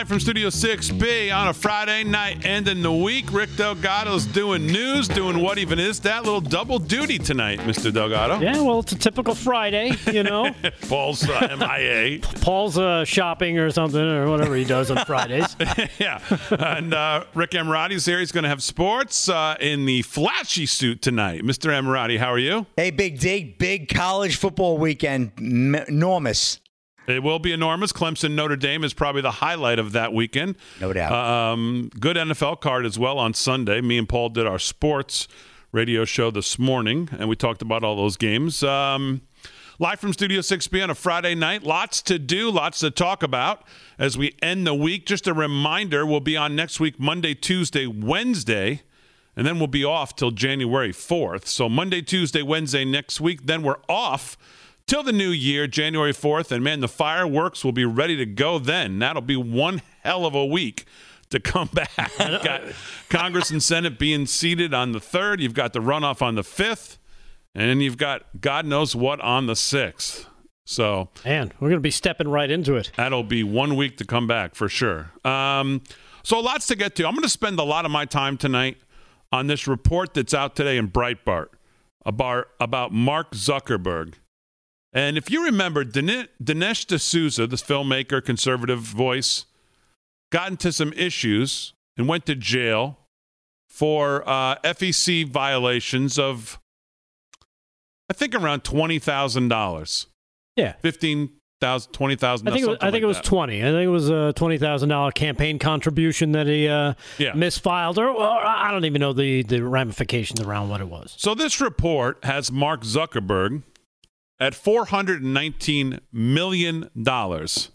Live from Studio 6B on a Friday night ending the week. Rick Delgado's doing news, doing what even is that? Little double duty tonight, Mr. Delgado. Yeah, well, it's a typical Friday, you know. Paul's uh, MIA. Paul's uh, shopping or something or whatever he does on Fridays. yeah. And uh, Rick Emirati's here. He's going to have sports uh, in the flashy suit tonight. Mr. Emirati, how are you? Hey, Big D, big college football weekend, m- enormous. It will be enormous. Clemson Notre Dame is probably the highlight of that weekend. No doubt. Um, good NFL card as well on Sunday. Me and Paul did our sports radio show this morning, and we talked about all those games. Um, live from Studio 6B on a Friday night. Lots to do, lots to talk about as we end the week. Just a reminder we'll be on next week, Monday, Tuesday, Wednesday. And then we'll be off till January 4th. So Monday, Tuesday, Wednesday next week. Then we're off till the new year, January 4th. And man, the fireworks will be ready to go then. That'll be one hell of a week to come back. got Congress and Senate being seated on the 3rd. You've got the runoff on the 5th. And then you've got God knows what on the 6th. So Man, we're going to be stepping right into it. that'll be one week to come back for sure. Um, so lots to get to. I'm going to spend a lot of my time tonight on this report that's out today in Breitbart about, about Mark Zuckerberg. And if you remember, Dine- Dinesh D'Souza, this filmmaker, conservative voice, got into some issues and went to jail for uh, FEC violations of, I think, around $20,000. Yeah. Fifteen thousand, twenty thousand. I think it was, I think it was 20. I think it was a $20,000 campaign contribution that he uh, Yeah. misfiled or, or I don't even know the the ramifications around what it was. So this report has Mark Zuckerberg at four hundred and nineteen million dollars.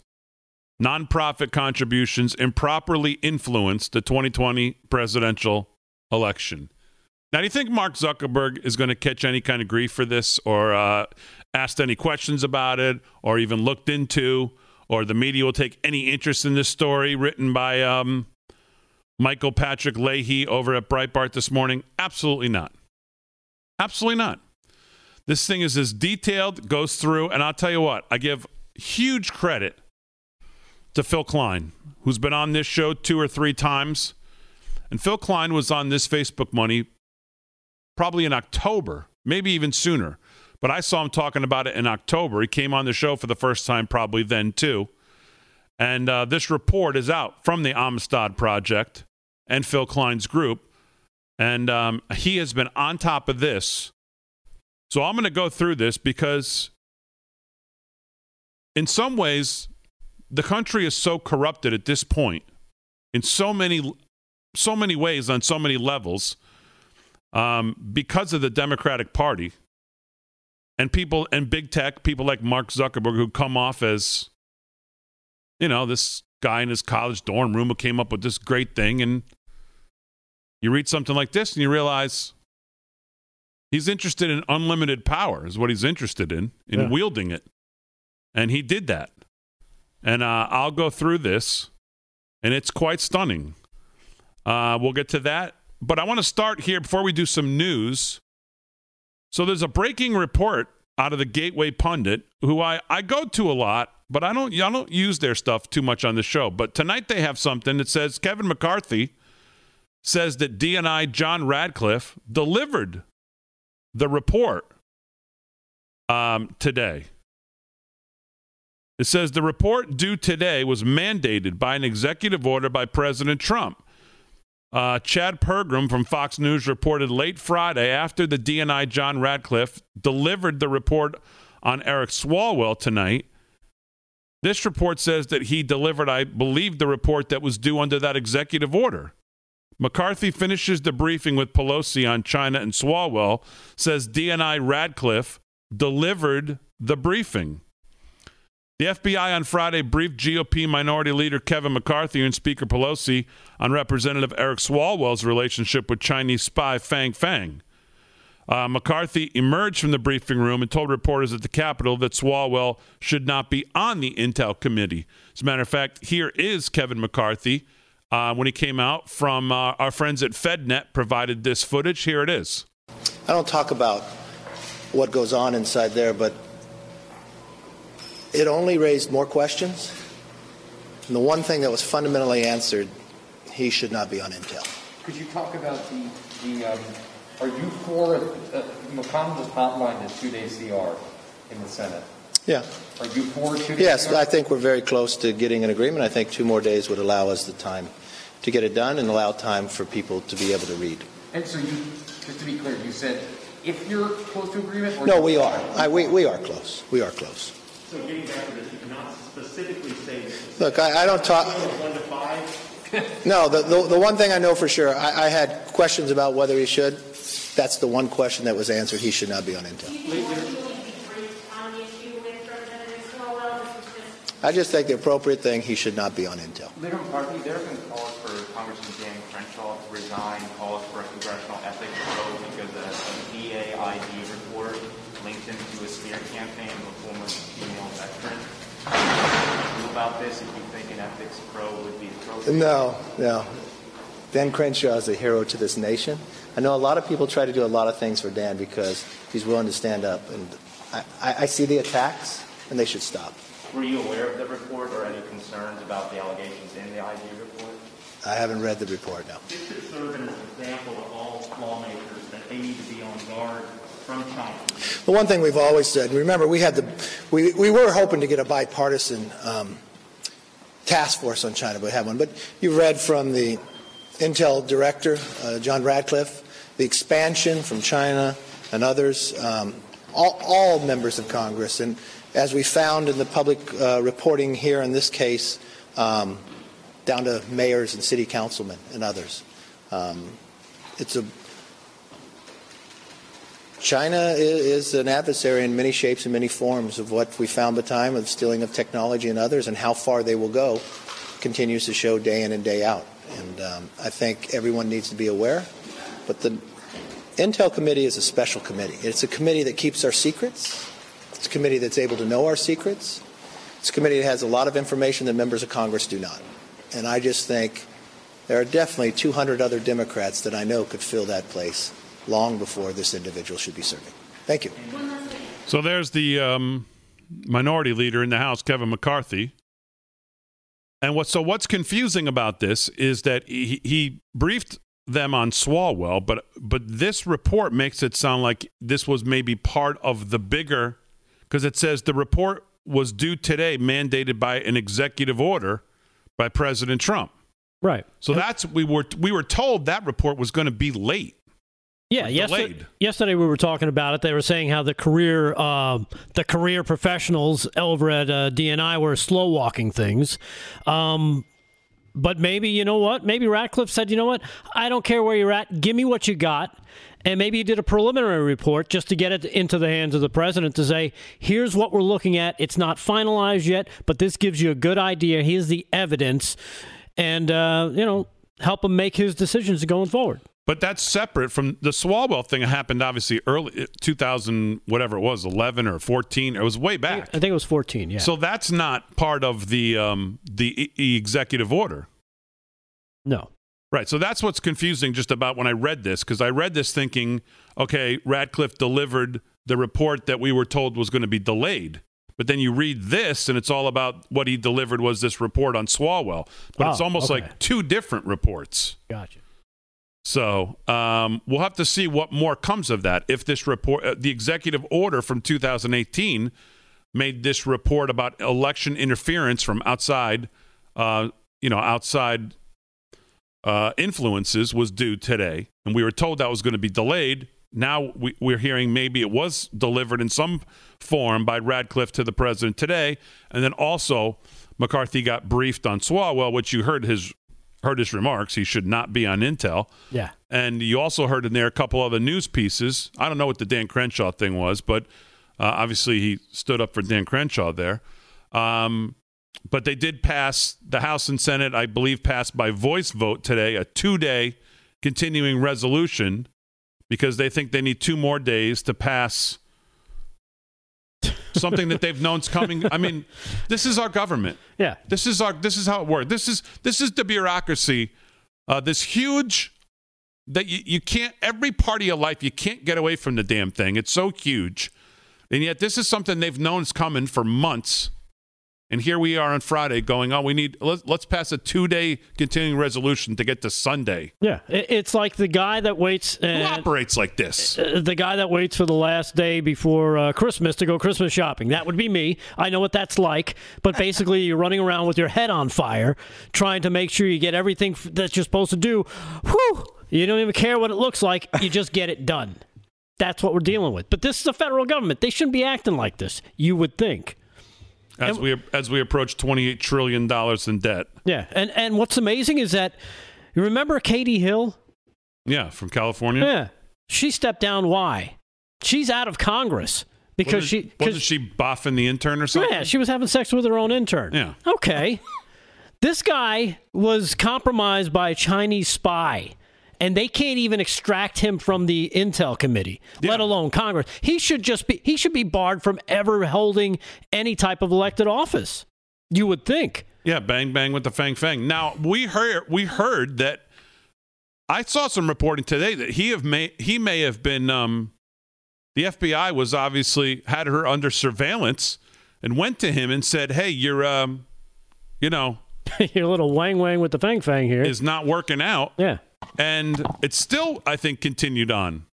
Nonprofit contributions improperly influenced the 2020 presidential election. Now, do you think Mark Zuckerberg is going to catch any kind of grief for this, or uh, asked any questions about it, or even looked into, or the media will take any interest in this story written by um, Michael Patrick Leahy over at Breitbart this morning? Absolutely not. Absolutely not. This thing is as detailed, goes through, and I'll tell you what, I give huge credit to Phill Kline, who's been on this show two or three times. And Phill Kline was on this Facebook Money probably in October, maybe even sooner. But I saw him talking about it in October. He came on the show for the first time probably then too. And uh, this report is out from the Amistad Project and Phill Kline's group. And um, he has been on top of this. So I'm going to go through this because, in some ways, the country is so corrupted at this point, in so many, so many ways, on so many levels, um, because of the Democratic Party and people and big tech, people like Mark Zuckerberg, who come off as, you know, this guy in his college dorm room who came up with this great thing, and you read something like this and you realize he's interested in unlimited power is what he's interested in in Yeah. wielding it. And he did that. And uh, i'll go through this and it's quite stunning. Uh, we'll get to that. But i want to start here before we do some news. So there's a breaking report out of the gateway pundit who i, I go to a lot but I don't, I don't use their stuff too much on the show. But tonight they have something that says kevin mccarthy says that DNI John Ratcliffe delivered the report um, today. It says the report due today was mandated by an executive order by President Trump. Uh, Chad Pergram from Fox News reported late Friday after the DNI John Ratcliffe delivered the report on Eric Swalwell tonight. This report says that he delivered, I believe, the report that was due under that executive order. McCarthy finishes the briefing with Pelosi on China and Swalwell, says DNI Ratcliffe delivered the briefing. The FBI on Friday briefed GOP Minority Leader Kevin McCarthy and Speaker Pelosi on Representative Eric Swalwell's relationship with Chinese spy Fang Fang. Uh, McCarthy emerged from the briefing room and told reporters at the Capitol that Swalwell should not be on the Intel committee. As a matter of fact, here is Kevin McCarthy uh, when he came out from uh, our friends at FedNet provided this footage. Here it is. I don't talk about what goes on inside there, but it only raised more questions. And the one thing that was fundamentally answered, he should not be on Intel. Could you talk about the, the um, are you for, uh, McConnell just outlined a two-day CR in the Senate. Yeah. Are you for two-day Yes, CR? I think we're very close to getting an agreement. I think two more days would allow us the time to get it done and allow time for people to be able to read. And so you, just to be clear, you said if you're close to agreement? Or No, we are. I, we, we are close. We are close. So getting back to this, you cannot specifically say this. Look, I, I don't talk. One to five, No, the, the, the one thing I know for sure, I, I had questions about whether he should. That's the one question that was answered. He should not be on Intel. Do you think we're going to be briefed on the issue with Representative Swalwell? This is just I just think the appropriate thing, he should not be on Intel. Leader McCarthy, there have been calls for Congressman Dan Crenshaw to resign, calls for a congressional ethics probe because a, DAID report linked him to a smear campaign of a former female veteran. What do you do about this if you think an ethics probe would be appropriate? No, no. Dan Crenshaw is a hero to this nation. I know a lot of people try to do a lot of things for Dan because he's willing to stand up. And I, I, I see the attacks, and they should stop. Were you aware of the report or any concerns about the allegations in the ID report? I haven't read the report now. this should serve as an example of all lawmakers that they need to be on guard from China. The one thing we've always said, remember, we had the, we, we were hoping to get a bipartisan um, task force on China, but we have one. But you read from the Intel director, uh, John Ratcliffe, the expansion from China and others, um, all, all members of Congress. And as we found in the public uh, reporting here in this case, um, down to mayors and city councilmen and others. Um, it's a China is an adversary in many shapes and many forms of what we found the time of stealing of technology and others, and how far they will go continues to show day in and day out. And um, I think everyone needs to be aware. But the Intel Committee is a special committee. It's a committee that keeps our secrets. It's a committee that's able to know our secrets. It's a committee that has a lot of information that members of Congress do not. And I just think there are definitely 200 other Democrats that I know could fill that place long before this individual should be serving. Thank you. So there's the um, minority leader in the House, Kevin McCarthy. And what so what's confusing about this is that he, he briefed them on Swalwell, but but this report makes it sound like this was maybe part of the bigger because it says the report was due today, mandated by an executive order by President Trump. Right. So that's we were we were told that report was going to be late. Yeah, yesterday, yesterday we were talking about it. They were saying how the career, uh, the career professionals over at uh, DNI were slow walking things. Um, but maybe you know what? Maybe Ratcliffe said, you know what? I don't care where you're at. Give me what you got. And maybe he did a preliminary report just to get it into the hands of the president to say, here's what we're looking at. It's not finalized yet, but this gives you a good idea. Here's the evidence, and uh, you know, help him make his decisions going forward. But that's separate from the Swalwell thing. That happened obviously early 2000, whatever it was, 11 or 14. It was way back. I think it was 14. Yeah. So that's not part of the um, the e- executive order, no. Right? So that's what's confusing just about when I read this because I read this thinking, okay, Ratcliffe delivered the report that we were told was going to be delayed. But then you read this, and it's all about what he delivered was this report on Swalwell. But it's Oh, almost okay. like two different reports. Gotcha. So um, we'll have to see what more comes of that. If this report, uh, the executive order from 2018 made this report about election interference from outside, uh, you know, outside uh, influences was due today, and we were told that was going to be delayed. now we, we're hearing maybe it was delivered in some form by Ratcliffe to the president today, and then also McCarthy got briefed on Swalwell, which you heard his heard his remarks. He should not be on Intel. Yeah. And you also heard in there a couple other news pieces. I don't know what the Dan Crenshaw thing was, but uh, obviously he stood up for Dan Crenshaw there. Um, but they did pass the House and Senate, I believe, passed by voice vote today, a two day continuing resolution because they think they need two more days to pass something that they've known's coming. I mean, this is our government. Yeah. This is our this is how it works. This is this is the bureaucracy. Uh, this huge that you, you can't every part of your life you can't get away from the damn thing. It's so huge. And yet this is something they've known is coming for months. And here we are on Friday going, oh, we need, let's, let's pass a two day continuing resolution to get to Sunday. Yeah, it's like the guy that waits. Who And, operates like this? uh, the guy that waits for the last day before uh, Christmas to go Christmas shopping. That would be me. I know what that's like. But basically, you're running around with your head on fire, trying to make sure you get everything that you're supposed to do. Whew! You don't even care what it looks like. You just get it done. That's what we're dealing with. But this is the federal government. They shouldn't be acting like this. You would think. As we, as we approach $28 trillion in debt. Yeah. And and what's amazing is that you remember Katie Hill? Yeah, from California. Yeah. She stepped down. Why? She's out of Congress because wasn't, she. wasn't she boffing the intern or something? Yeah, she was having sex with her own intern. Yeah. Okay. this guy was compromised by a Chinese spy, and they can't even extract him from the Intel committee, let alone Congress. He should just be he should be barred from ever holding any type of elected office. You would think. Yeah, bang bang with the fang fang. Now we heard we heard that I saw some reporting today that he have may he may have been um, the FBI was obviously had her under surveillance and went to him and said, "Hey, you're um, you know, Your little wang wang with the fang fang here. is not working out." yeah. And it still I think continued on.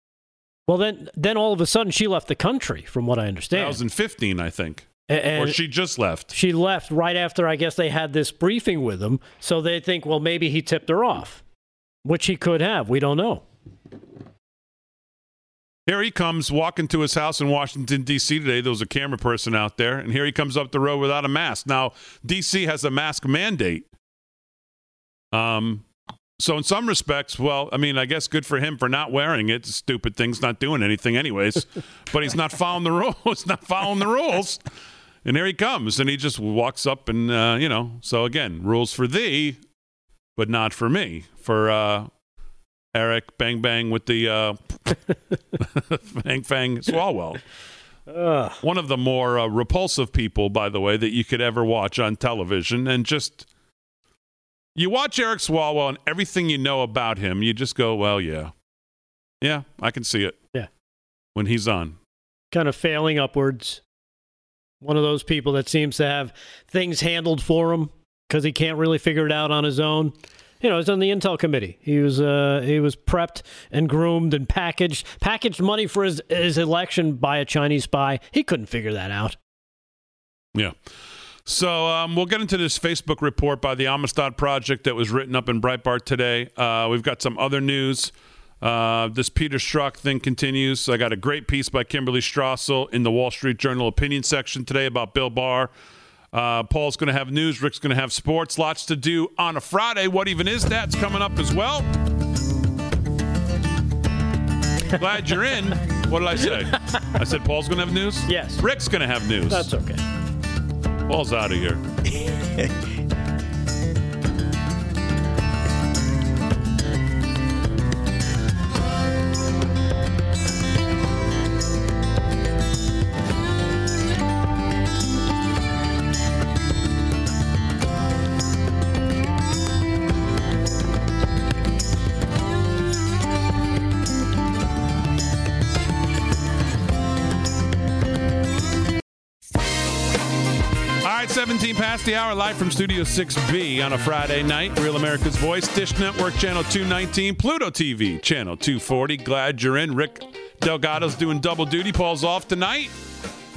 Well, then, then all of a sudden she left the country, from what I understand. 2015, I think. And or she just left. she left right after I guess they had this briefing with him. So they think, well, maybe he tipped her off, which he could have. We don't know. Here he comes walking to his house in Washington, D.C. today. There was a camera person out there, and here he comes up the road without a mask. Now, D.C. has a mask mandate. Um, so, in some respects, well, I mean, I guess good for him for not wearing it. Stupid thing's not doing anything, anyways. but he's not following the rules, not following the rules. And here he comes, and he just walks up, and, uh, you know, so again, rules for thee, but not for me. For, uh, Eric Bang Bang with the uh, Fang Fang Swalwell. One of the more uh, repulsive people, by the way, that you could ever watch on television. And just, you watch Eric Swalwell and everything you know about him, you just go, well, yeah. Yeah, I can see it. Yeah. When he's on. Kind of failing upwards. One of those people that seems to have things handled for him because he can't really figure it out on his own. You know, he's on the Intel committee. He was uh, he was prepped and groomed and packaged packaged money for his his election by a Chinese spy. He couldn't figure that out. Yeah. So um, we'll get into this Facebook report by the Amistad Project that was written up in Breitbart today. Uh, we've got some other news. Uh, this Peter Strzok thing continues. I got a great piece by Kimberly Strassel in the Wall Street Journal opinion section today about Bill Barr. Uh, Paul's going to have news. Rick's going to have sports. Lots to do on a Friday. What even is that? It's coming up as well. Glad you're in. What did I say? I said Paul's going to have news? Yes. Rick's going to have news. That's okay. Paul's out of here. 17 past the hour, live from Studio 6B on a Friday night. Real America's Voice, Dish Network, Channel 219, Pluto TV, Channel 240. Glad you're in. Rick Delgado's doing double duty. Paul's off tonight.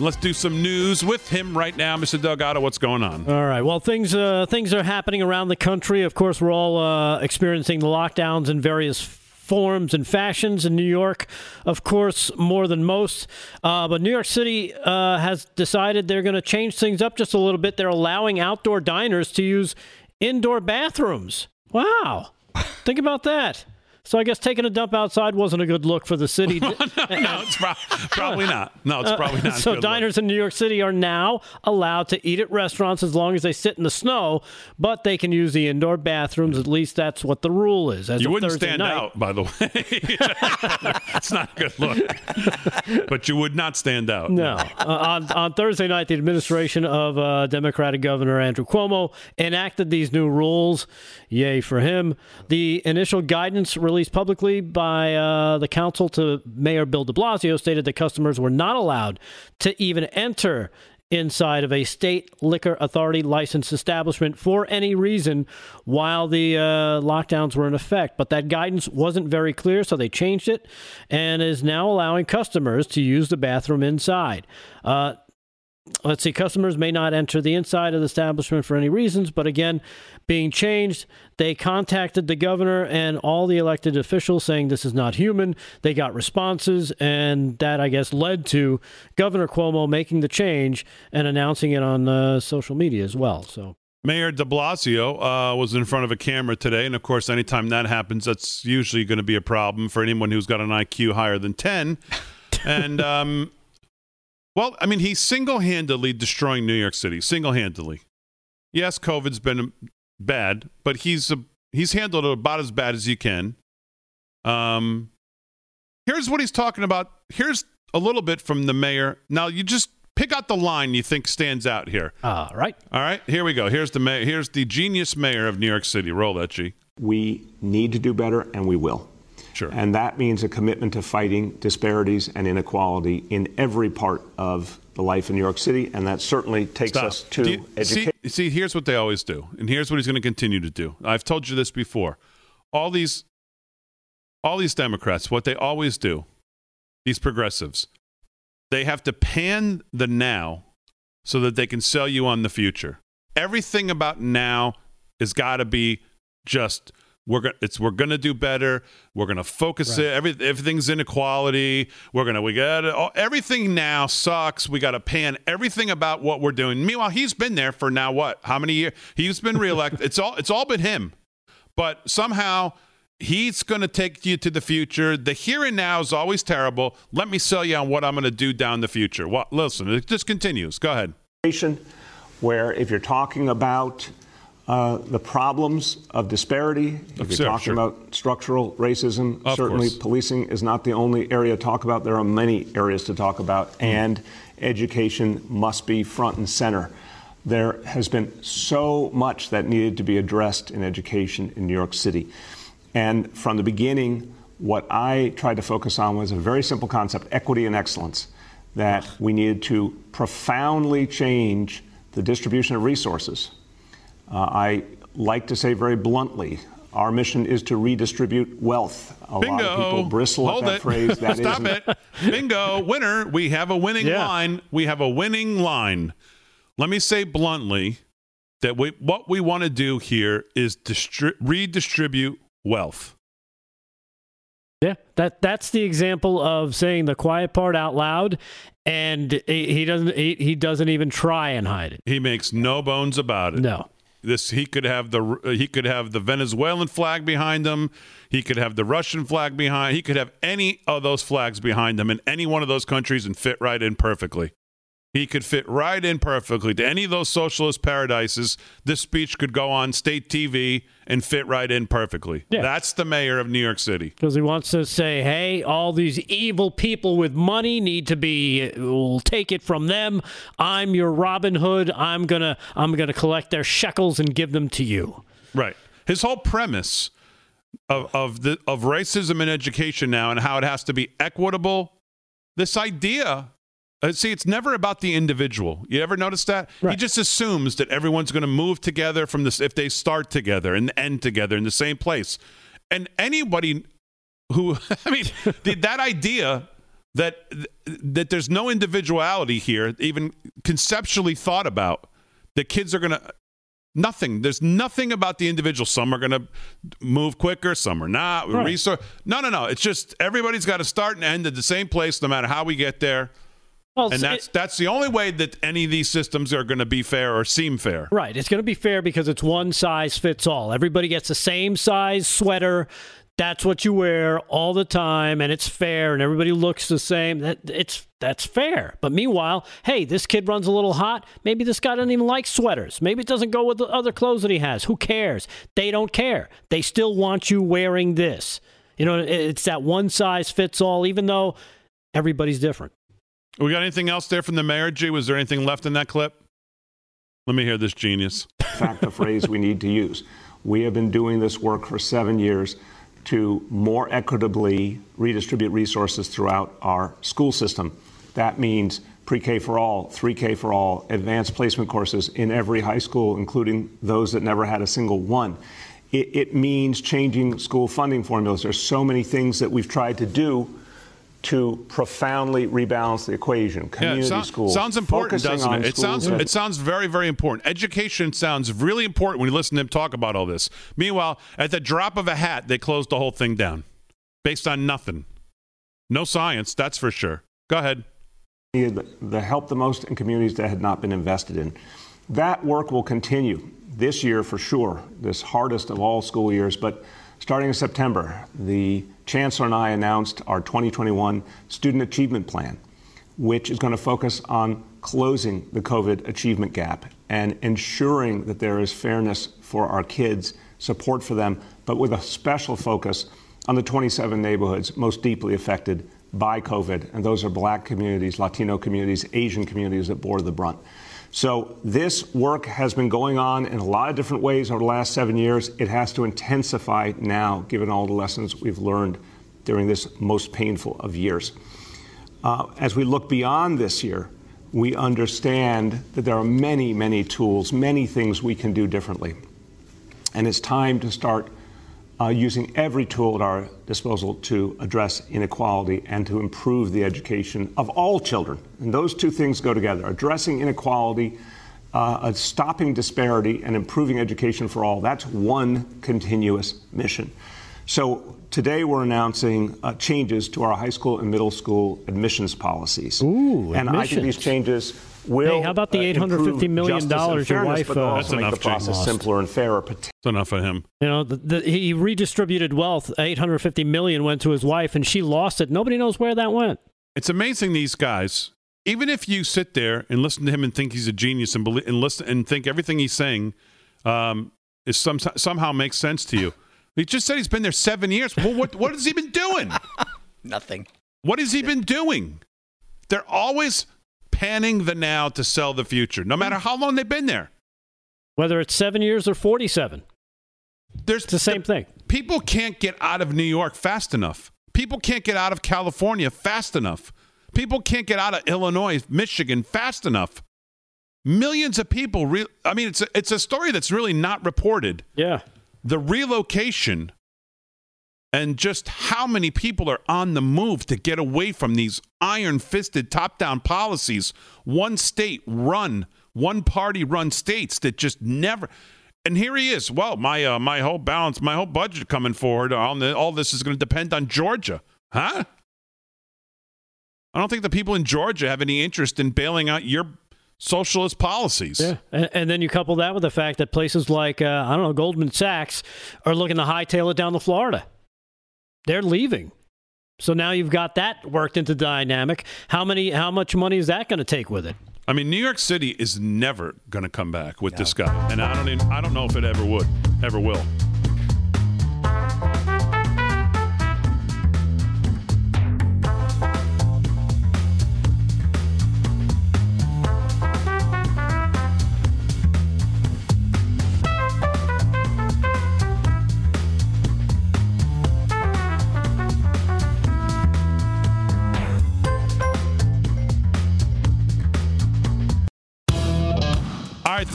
Let's do some news with him right now. Mr. Delgado, what's going on? All right. Well, things uh, things are happening around the country. Of course, we're all uh, experiencing the lockdowns in various forms and fashions in New York, of course, more than most. Uh, but New York City uh, has decided they're going to change things up just a little bit. They're allowing outdoor diners to use indoor bathrooms. Wow. Think about that. So I guess taking a dump outside wasn't a good look for the city. no, no, it's pro- probably not. No, it's probably not. so diners look. in New York City are now allowed to eat at restaurants as long as they sit in the snow, but they can use the indoor bathrooms. At least that's what the rule is. As You wouldn't Thursday stand night. out, by the way. it's not a good look. but you would not stand out. No. uh, on, on Thursday night, the administration of uh, Democratic Governor Andrew Cuomo enacted these new rules. Yay for him. The initial guidance released publicly by uh, the council to Mayor Bill de Blasio stated that customers were not allowed to even enter inside of a state liquor authority licensed establishment for any reason while the uh, lockdowns were in effect. But that guidance wasn't very clear, so they changed it and is now allowing customers to use the bathroom inside. Uh, let's see, customers may not enter the inside of the establishment for any reasons, but again, being changed, they contacted the governor and all the elected officials saying this is not human. They got responses, and that, I guess, led to Governor Cuomo making the change and announcing it on uh, social media as well. So. Mayor de Blasio uh, was in front of a camera today. And of course, anytime that happens, that's usually going to be a problem for anyone who's got an IQ higher than 10. and, um, well, I mean, he's single handedly destroying New York City, single handedly. Yes, COVID's been bad, but he's, a, he's handled it about as bad as you can. Um, here's what he's talking about. Here's a little bit from the mayor. Now, you just pick out the line you think stands out here. All right. All right, here we go. Here's the mayor. Here's the genius mayor of New York City. Roll that, G. We need to do better, and we will. Sure. And that means a commitment to fighting disparities and inequality in every part of the life in New York City, and that certainly takes Stop. us to you- education. see, see, here's what they always do, and here's what he's going to continue to do. I've told you this before. All these, all these Democrats, what they always do, these progressives, they have to pan the now so that they can sell you on the future. Everything about now has got to be just we're gonna it's we're gonna do better. We're gonna focus it. Every everything's inequality. We're gonna we got all, everything now sucks. We got to pan everything about what we're doing. Meanwhile, he's been there for now what? How many years? He's been reelected. it's all it's all been him. But somehow he's going to take you to the future. The here and now is always terrible. Let me sell you on what I'm going to do down the future. What? Listen, it just continues. Go ahead. education, where if you're talking about uh, the problems of disparity, if you're talking sure. about structural racism, Of certainly course. policing is not the only area to talk about. There are many areas to talk about, Hmm. and education must be front and center. There has been so much that needed to be addressed in education in New York City. And from the beginning, what I tried to focus on was a very simple concept equity and excellence. That we needed to profoundly change the distribution of resources. Uh, I like to say very bluntly, our mission is to redistribute wealth. A Bingo. lot of people bristle Hold at that it. phrase. That Stop isn't- it. Bingo. Winner. We have a winning Yeah. line. We have a winning line. Let me say bluntly that we, what we want to do here is distri- redistribute wealth. Yeah, that that's the example of saying the quiet part out loud, and he he doesn't he, he doesn't even try and hide it. He makes no bones about it. No. This he could have the he could have the Venezuelan flag behind him. He could have the Russian flag behind. He could have any of those flags behind him in any one of those countries and fit right in perfectly. He could fit right in perfectly to any of those socialist paradises. This speech could go on state TV and fit right in perfectly. Yeah. That's the mayor of New York City. Because he wants to say, hey, all these evil people with money need to be, we'll take it from them. I'm your Robin Hood. I'm gonna, I'm gonna collect their shekels and give them to you. Right. His whole premise of of the of racism in education now and how it has to be equitable. This idea. Uh, see, it's never about the individual. You ever notice that? He just assumes that everyone's going to move together from this if they start together and end together in the same place. And anybody who, I mean, the, that idea that that there's no individuality here, even conceptually thought about, that kids are going to Nothing. There's nothing about the individual. Some are going to move quicker, some are not. Right. Resource. No, no, no. It's just everybody's got to start and end at the same place, no matter how we get there. Well, And that's that's the only way that any of these systems are going to be fair or seem fair. Right. It's going to be fair because it's one size fits all. Everybody gets the same size sweater. That's what you wear all the time, and it's fair, and everybody looks the same. That it's that's fair. But meanwhile, hey, this kid runs a little hot. Maybe this guy doesn't even like sweaters. Maybe it doesn't go with the other clothes that he has. Who cares? They don't care. They still want you wearing this. You know, it's that one size fits all. Even though everybody's different. We got anything else there from the mayor, G? Was there anything left in that clip? Let me hear this genius. fact the phrase we need to use. We have been doing this work for seven years to more equitably redistribute resources throughout our school system. That means pre K for all, 3K for all, advanced placement courses in every high school, including those that never had a single one. It, it means changing school funding formulas. There's so many things that we've tried to do to profoundly rebalance the equation. Community it sound- schools. sounds important, doesn't it? It sounds it sounds very very important. Education sounds really important when you listen to him talk about all this. Meanwhile, at the drop of a hat, they closed the whole thing down, based on nothing, no science. That's for sure. Go ahead. needed the help the most in communities that had not been invested in. That work will continue this year for sure, this hardest of all school years. But starting in September, the Chancellor and I announced our 2021 Student Achievement Plan, which is going to focus on closing the COVID achievement gap and ensuring that there is fairness for our kids, support for them, but with a special focus on the 27 neighborhoods most deeply affected by COVID, and those are black communities, Latino communities, Asian communities that bore the brunt. So this work has been going on in a lot of different ways over the last seven years. It has to intensify now, given all the lessons we've learned during this most painful of years. Uh, as we look beyond this year, we understand that there are many, many tools, many things we can do differently. And it's time to start uh, using every tool at our disposal to address inequality and to improve the education of all children. And those two things go together addressing inequality, uh, uh, stopping disparity, and improving education for all. That's one continuous mission. So today we're announcing uh, changes to our high school and middle school admissions policies. Ooh, and I think these changes will Hey, how about the uh, $850 improve million justice and dollars your wife, but uh, That's make enough, the process Jake. simpler and fairer. That's enough of him. You know, the, the, he redistributed wealth. 850 million went to his wife, and she lost it. Nobody knows where that went. It's amazing these guys. Even if you sit there and listen to him and think he's a genius and believe, and listen and think everything he's saying um, is some, somehow makes sense to you. He just said he's been there seven years. Well, what what has he been doing? Nothing. What has he been doing? They're always panning the now to sell the future, no matter how long they've been there. Whether it's seven years or 47, There's it's the same thing. People can't get out of New York fast enough. People can't get out of California fast enough. People can't get out of Illinois, Michigan fast enough. Millions of people. Re- I mean, it's a, it's a story that's really not reported. Yeah. The relocation and just how many people are on the move to get away from these iron fisted top down policies, one state run, one party run states that just never. And here he is. Well, my uh, my whole balance, my whole budget coming forward, all, this is going to depend on Georgia, huh? I don't think the people in Georgia have any interest in bailing out your socialist policies. Yeah. And, and then you couple that with the fact that places like, uh, I don't know, Goldman Sachs are looking to hightail it down to Florida. They're leaving. So now you've got that worked into dynamic. How many? How much money is that going to take with it? I mean, New York City is never going to come back with this guy, and I don't. Even, I don't know if it ever would, ever will.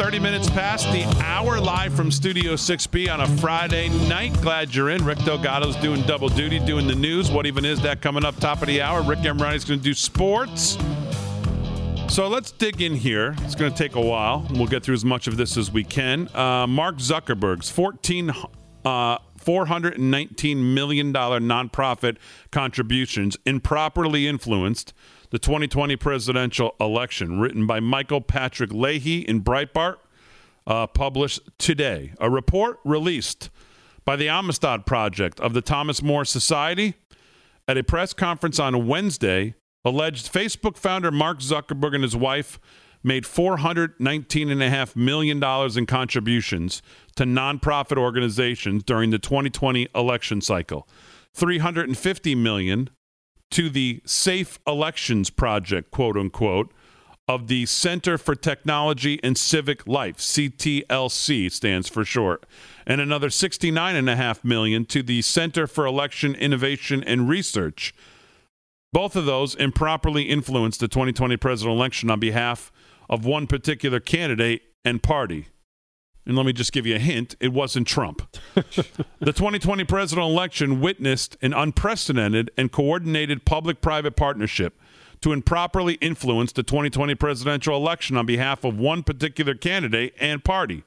30 minutes past the hour live from Studio 6B on a Friday night. Glad you're in. Rick Delgado's doing double duty, doing the news. What even is that coming up top of the hour? Rick Emirati's going to do sports. So let's dig in here. It's going to take a while. We'll get through as much of this as we can. Uh, Mark Zuckerberg's 14, uh, $419 million nonprofit contributions improperly influenced the 2020 presidential election, written by Michael Patrick Leahy in Breitbart, uh, published today. A report released by the Amistad Project of the Thomas More Society at a press conference on Wednesday alleged Facebook founder Mark Zuckerberg and his wife made $419.5 million in contributions to nonprofit organizations during the 2020 election cycle. $350 million to the Safe Elections Project, quote unquote, of the Center for Technology and Civic Life, CTLC stands for short, and another 69.5 million to the Center for Election Innovation and Research. Both of those improperly influenced the 2020 presidential election on behalf of one particular candidate and party. And let me just give you a hint it wasn't Trump. the 2020 presidential election witnessed an unprecedented and coordinated public private partnership to improperly influence the 2020 presidential election on behalf of one particular candidate and party.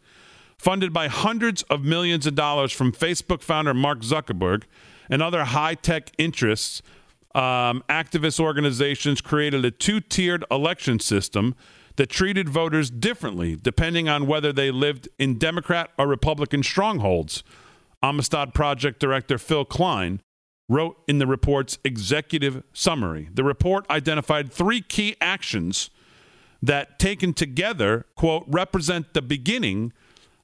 Funded by hundreds of millions of dollars from Facebook founder Mark Zuckerberg and other high tech interests, um, activist organizations created a two tiered election system that treated voters differently depending on whether they lived in Democrat or Republican strongholds. Amistad Project Director Phill Kline wrote in the report's executive summary. The report identified three key actions that, taken together, quote, represent the beginning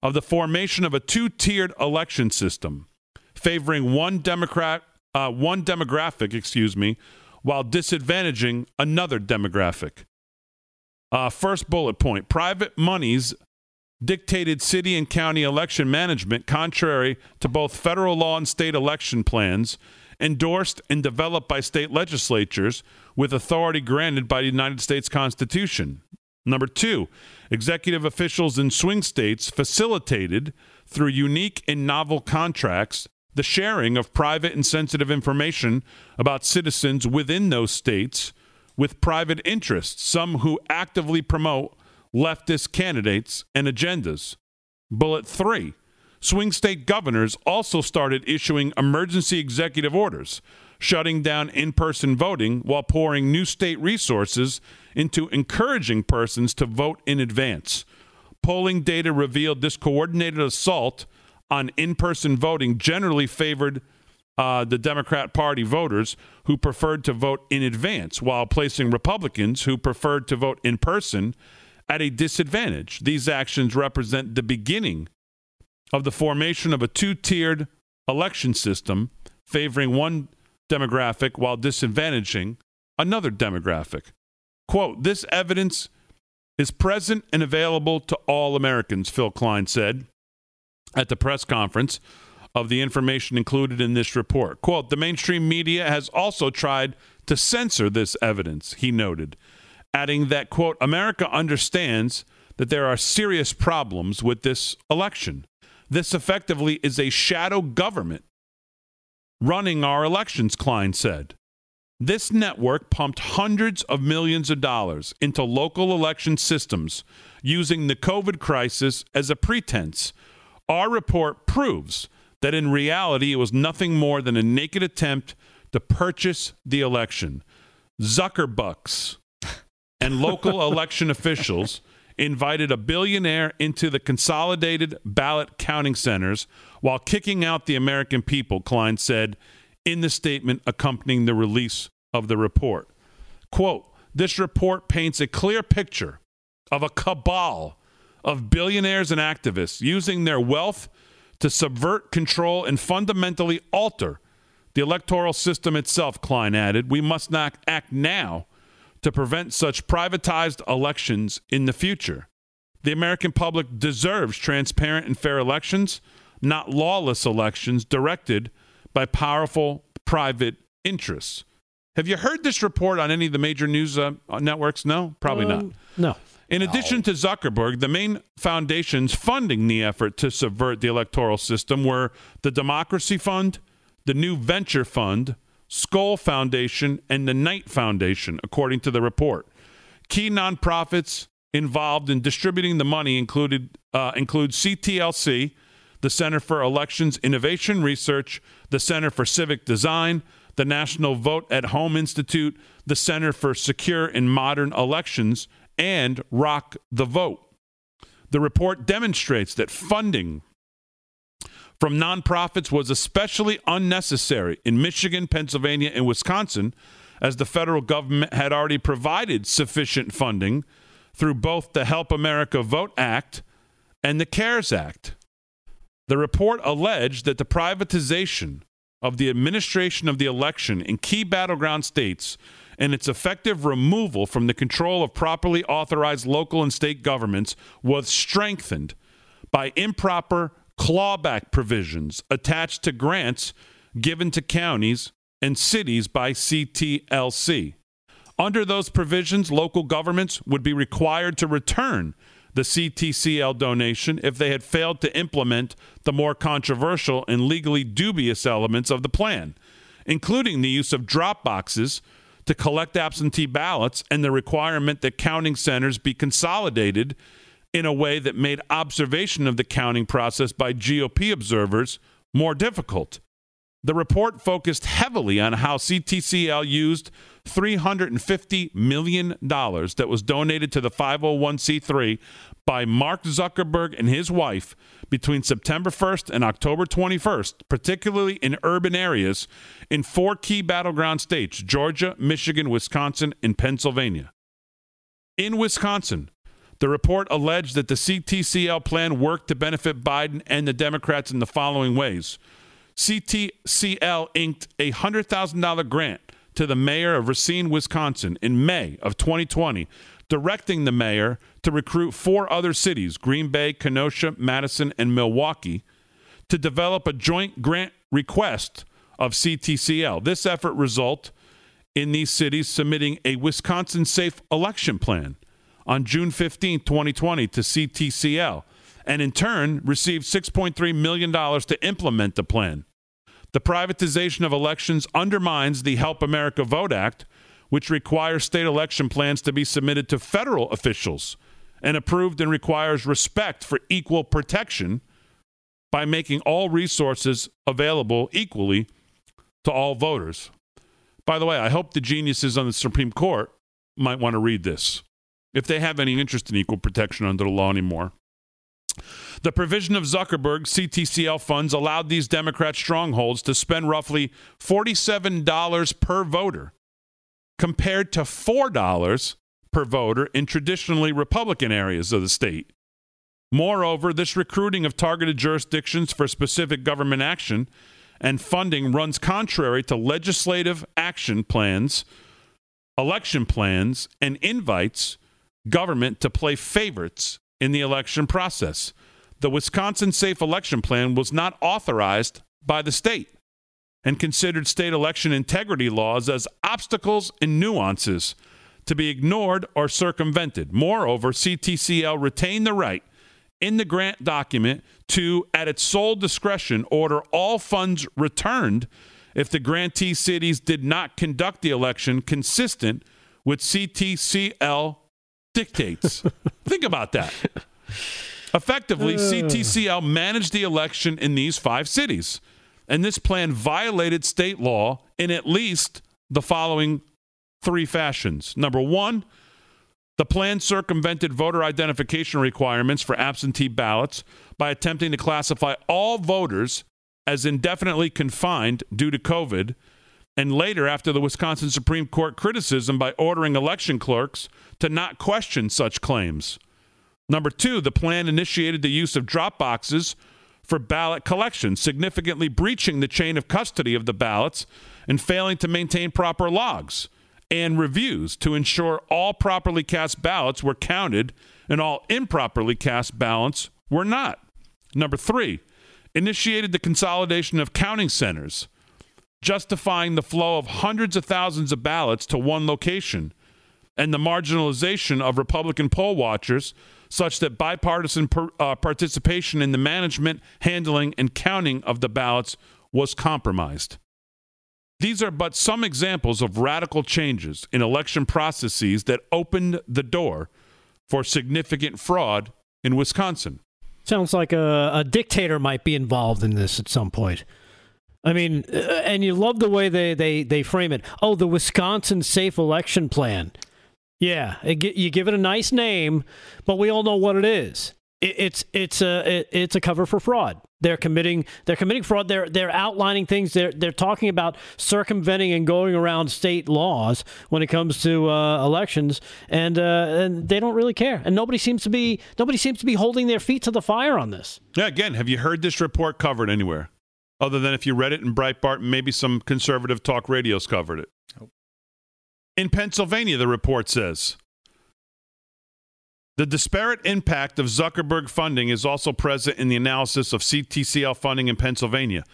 of the formation of a two tiered election system, favoring one Democrat, uh, one demographic, excuse me, while disadvantaging another demographic. Uh, first bullet point private monies dictated city and county election management contrary to both federal law and state election plans endorsed and developed by state legislatures with authority granted by the United States Constitution. Number two, executive officials in swing states facilitated, through unique and novel contracts, the sharing of private and sensitive information about citizens within those states with private interests, some who actively promote leftist candidates and agendas. Bullet three swing state governors also started issuing emergency executive orders, shutting down in person voting while pouring new state resources into encouraging persons to vote in advance. Polling data revealed this coordinated assault on in person voting generally favored uh, the Democrat Party voters who preferred to vote in advance, while placing Republicans who preferred to vote in person at a disadvantage. These actions represent the beginning of the formation of a two tiered election system favoring one demographic while disadvantaging another demographic. Quote, this evidence is present and available to all Americans, Phill Kline said at the press conference of the information included in this report. Quote, the mainstream media has also tried to censor this evidence, he noted, adding that, quote, America understands that there are serious problems with this election. This effectively is a shadow government running our elections, Kline said. This network pumped hundreds of millions of dollars into local election systems using the COVID crisis as a pretense. Our report proves that in reality it was nothing more than a naked attempt to purchase the election. Zuckerbucks and local election officials invited a billionaire into the consolidated ballot counting centers while kicking out the American people, Kline said in the statement accompanying the release of the report. Quote, this report paints a clear picture of a cabal of billionaires and activists using their wealth to subvert, control, and fundamentally alter the electoral system itself, Kline added. We must not act now to prevent such privatized elections in the future. The American public deserves transparent and fair elections, not lawless elections directed by powerful private interests. Have you heard this report on any of the major news uh, networks? No, probably um, not. No. In addition to Zuckerberg, the main foundations funding the effort to subvert the electoral system were the Democracy Fund, the New Venture Fund, Skoll Foundation, and the Knight Foundation, according to the report. Key nonprofits involved in distributing the money included uh, include CTLC, the Center for Elections Innovation Research, the Center for Civic Design, the National Vote at Home Institute, the Center for Secure and Modern Elections, and Rock the Vote. The report demonstrates that funding from nonprofits was especially unnecessary in Michigan, Pennsylvania, and Wisconsin, as the federal government had already provided sufficient funding through both the Help America Vote Act and the CARES Act. The report alleged that the privatization of the administration of the election in key battleground states and its effective removal from the control of properly authorized local and state governments was strengthened by improper clawback provisions attached to grants given to counties and cities by CTLC. Under those provisions, local governments would be required to return the CTCL donation if they had failed to implement the more controversial and legally dubious elements of the plan, including the use of drop boxes to collect absentee ballots and the requirement that counting centers be consolidated in a way that made observation of the counting process by GOP observers more difficult. The report focused heavily on how CTCL used $350 million that was donated to the 501c3 by Mark Zuckerberg and his wife between September 1st and October 21st, particularly in urban areas in four key battleground states Georgia, Michigan, Wisconsin, and Pennsylvania. In Wisconsin, the report alleged that the CTCL plan worked to benefit Biden and the Democrats in the following ways. CTCL inked a $100,000 grant to the mayor of Racine, Wisconsin in May of 2020, directing the mayor to recruit four other cities, Green Bay, Kenosha, Madison, and Milwaukee, to develop a joint grant request of CTCL. This effort result in these cities submitting a Wisconsin safe election plan on June 15, 2020 to CTCL and in turn received $6.3 million to implement the plan. The privatization of elections undermines the Help America Vote Act, which requires state election plans to be submitted to federal officials and approved and requires respect for equal protection by making all resources available equally to all voters. By the way, I hope the geniuses on the Supreme Court might want to read this if they have any interest in equal protection under the law anymore. The provision of Zuckerberg's CTCL funds allowed these Democrat strongholds to spend roughly $47 per voter, compared to $4 per voter in traditionally Republican areas of the state. Moreover, this recruiting of targeted jurisdictions for specific government action and funding runs contrary to legislative action plans, election plans, and invites government to play favorites in the election process. The Wisconsin Safe Election Plan was not authorized by the state and considered state election integrity laws as obstacles and nuances to be ignored or circumvented. Moreover, CTCL retained the right in the grant document to, at its sole discretion, order all funds returned if the grantee cities did not conduct the election consistent with CTCL dictates. Think about that. Effectively, uh. CTCL managed the election in these five cities. And this plan violated state law in at least the following three fashions. Number one, the plan circumvented voter identification requirements for absentee ballots by attempting to classify all voters as indefinitely confined due to COVID, and later, after the Wisconsin Supreme Court criticism by ordering election clerks to not question such claims. Number two, the plan initiated the use of drop boxes for ballot collection, significantly breaching the chain of custody of the ballots and failing to maintain proper logs and reviews to ensure all properly cast ballots were counted and all improperly cast ballots were not. Number three, initiated the consolidation of counting centers, justifying the flow of hundreds of thousands of ballots to one location and the marginalization of Republican poll watchers such that bipartisan per, uh, participation in the management, handling, and counting of the ballots was compromised. These are but some examples of radical changes in election processes that opened the door for significant fraud in Wisconsin. Sounds like a, a dictator might be involved in this at some point. I mean, uh, and you love the way they, they, they frame it. Oh, the Wisconsin Safe Election Plan. Yeah, it, you give it a nice name, but we all know what it is. It, it's it's a it, it's a cover for fraud. They're committing they're committing fraud. They're they're outlining things. They're they're talking about circumventing and going around state laws when it comes to uh, elections, and uh, and they don't really care. And nobody seems to be nobody seems to be holding their feet to the fire on this. Yeah, again, have you heard this report covered anywhere? Other than if you read it in Breitbart, maybe some conservative talk radios covered it. In Pennsylvania, the report says the disparate impact of Zuckerberg funding is also present in the analysis of CTCL funding in Pennsylvania.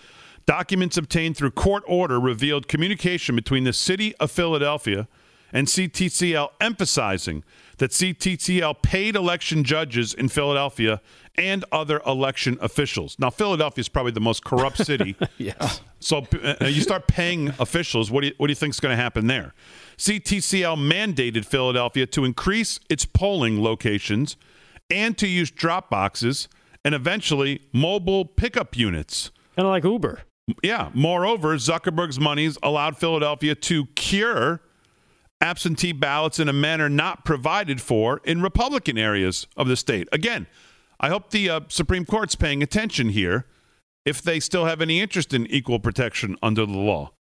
Documents obtained through court order revealed communication between the city of Philadelphia and CTCL emphasizing that CTCL paid election judges in Philadelphia and other election officials. Now, Philadelphia is probably the most corrupt city. yes. So uh, you start paying officials. What do you, what do you think is going to happen there? CTCL mandated Philadelphia to increase its polling locations and to use drop boxes and eventually mobile pickup units. Kind of like Uber. Yeah. Moreover, Zuckerberg's monies allowed Philadelphia to cure absentee ballots in a manner not provided for in Republican areas of the state. Again, I hope the uh, Supreme Court's paying attention here if they still have any interest in equal protection under the law.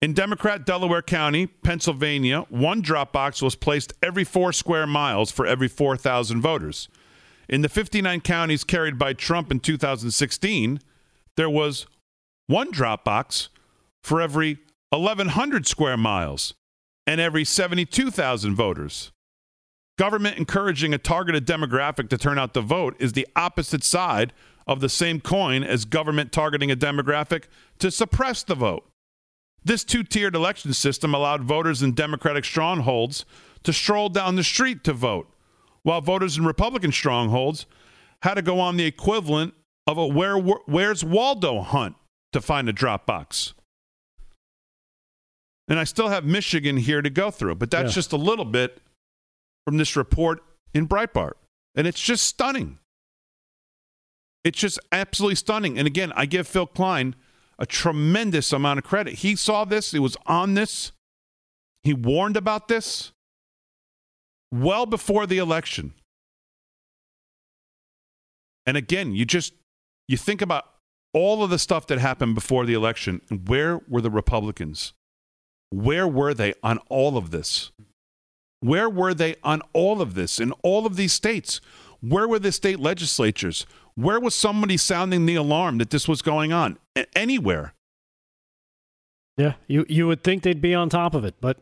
In Democrat Delaware County, Pennsylvania, one drop box was placed every four square miles for every 4,000 voters. In the 59 counties carried by Trump in 2016, there was one drop box for every 1,100 square miles and every 72,000 voters. Government encouraging a targeted demographic to turn out to vote is the opposite side of the same coin as government targeting a demographic to suppress the vote. This two tiered election system allowed voters in Democratic strongholds to stroll down the street to vote, while voters in Republican strongholds had to go on the equivalent of a where, Where's Waldo hunt to find a drop box. And I still have Michigan here to go through, but that's yeah. just a little bit from this report in Breitbart. And it's just stunning. It's just absolutely stunning. And again, I give Phill Kline a tremendous amount of credit. He saw this, he was on this, he warned about this well before the election. And again, you just you think about all of the stuff that happened before the election and where were the Republicans? Where were they on all of this? Where were they on all of this in all of these states? Where were the state legislatures? Where was somebody sounding the alarm that this was going on? Anywhere. Yeah, you you would think they'd be on top of it, but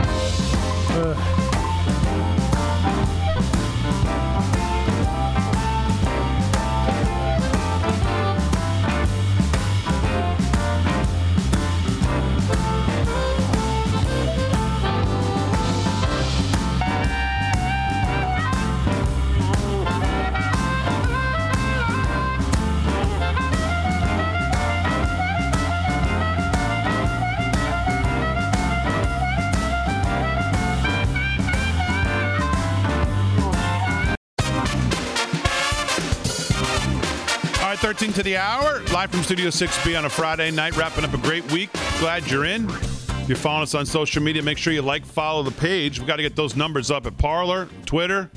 uh. Right, 13 to the hour, live from Studio 6B on a Friday night, wrapping up a great week. Glad you're in. If you're following us on social media, make sure you like, follow the page. we got to get those numbers up at Parler, Twitter.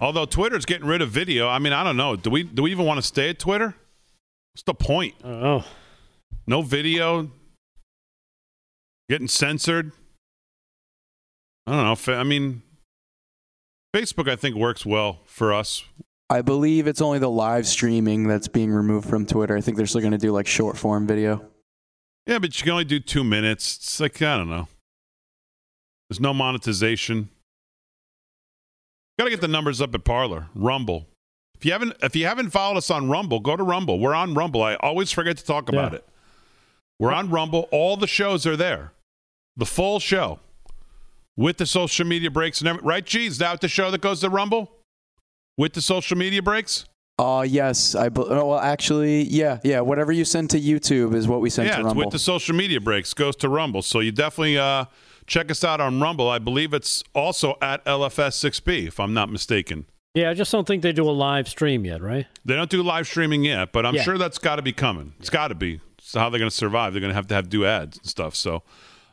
Although Twitter's getting rid of video, I mean, I don't know. Do we do we even want to stay at Twitter? What's the point? Oh, no video, getting censored. I don't know. I mean, Facebook, I think, works well for us. I believe it's only the live streaming that's being removed from Twitter. I think they're still going to do like short form video. Yeah, but you can only do two minutes. It's like, I don't know. There's no monetization. Got to get the numbers up at Parler, Rumble. If you haven't if you haven't followed us on Rumble, go to Rumble. We're on Rumble. I always forget to talk about yeah. it. We're on Rumble. All the shows are there. The full show with the social media breaks and everything. Right, G? Is that the show that goes to Rumble? With the social media breaks? Uh, yes, I. bel- oh, Well, actually, yeah, yeah. Whatever you send to YouTube is what we send yeah, to it's Rumble. with the social media breaks goes to Rumble. So you definitely uh, check us out on Rumble. I believe it's also at LFS6B, if I'm not mistaken. Yeah, I just don't think they do a live stream yet, right? They don't do live streaming yet, but I'm Yeah. sure that's got to be coming. It's got to be. It's how they're going to survive. They're going to have to have do ads and stuff. So,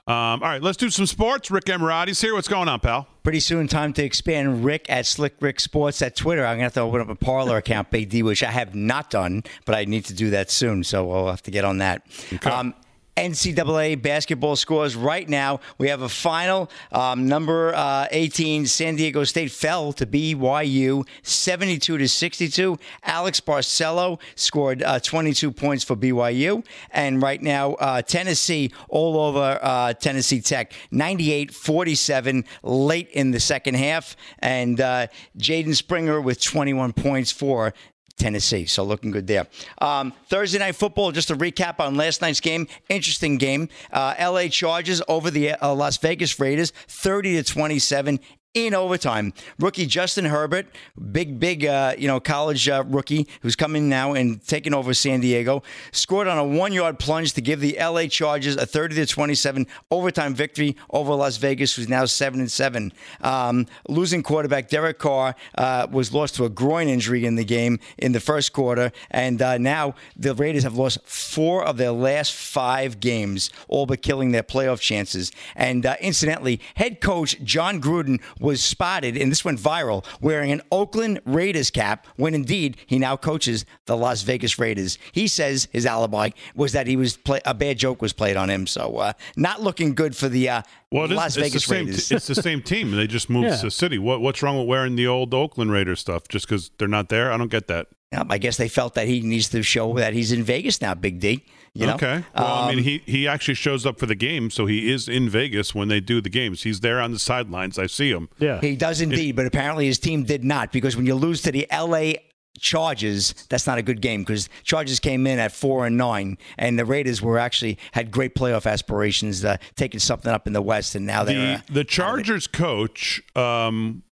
um, all right, let's do some sports. Rick Emirati's here. What's going on, pal? Pretty soon, time to expand Rick at Slick Rick Sports at Twitter. I'm gonna have to open up a Parler account, Big D, which I have not done, but I need to do that soon. So we'll have to get on that. Um, NCAA basketball scores right now. We have a final. Um, number uh, 18, San Diego State fell to BYU 72 to 62. Alex Barcelo scored uh, 22 points for BYU. And right now, uh, Tennessee all over uh, Tennessee Tech 98 47 late in the second half. And uh, Jaden Springer with 21 points for Tennessee. So looking good there. Um, Thursday night football. Just a recap on last night's game. Interesting game. Uh, L.A. Chargers over the uh, Las Vegas Raiders, thirty to twenty-seven. In overtime, rookie Justin Herbert, big, big, uh, you know, college uh, rookie who's coming now and taking over San Diego, scored on a one-yard plunge to give the LA Chargers a 30 to 27 overtime victory over Las Vegas, who's now seven and seven. Um, losing quarterback Derek Carr uh, was lost to a groin injury in the game in the first quarter, and uh, now the Raiders have lost four of their last five games, all but killing their playoff chances. And uh, incidentally, head coach Jon Gruden was spotted, and this went viral, wearing an Oakland Raiders cap when indeed he now coaches the Las Vegas Raiders. He says his alibi was that he was play- a bad joke was played on him, so uh, not looking good for the uh, Well, is- Las it's the Vegas same. Raiders. it's the same team. They just moved Yeah. to the city. What, what's wrong with wearing the old Oakland Raiders stuff just because they're not there? I don't get that. I guess they felt that he needs to show that he's in Vegas now, Big D. You know? Okay. Well, I mean, Um, he he actually shows up for the game, so he is in Vegas when they do the games. He's there on the sidelines. I see him. Yeah. He does indeed, but apparently his team did not because when you lose to the LA Chargers, that's not a good game because Chargers came in at four and nine, and the Raiders were actually had great playoff aspirations, uh, taking something up in the West, and now they're. uh, the the Chargers coach um,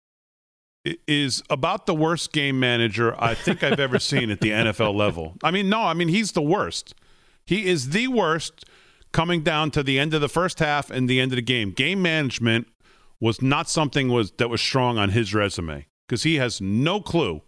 is about the worst game manager I think I've ever seen at the NFL level. I mean, no, I mean he's the worst. He is the worst. Coming down to the end of the first half and the end of the game, game management was not something was that was strong on his resume because he has no clue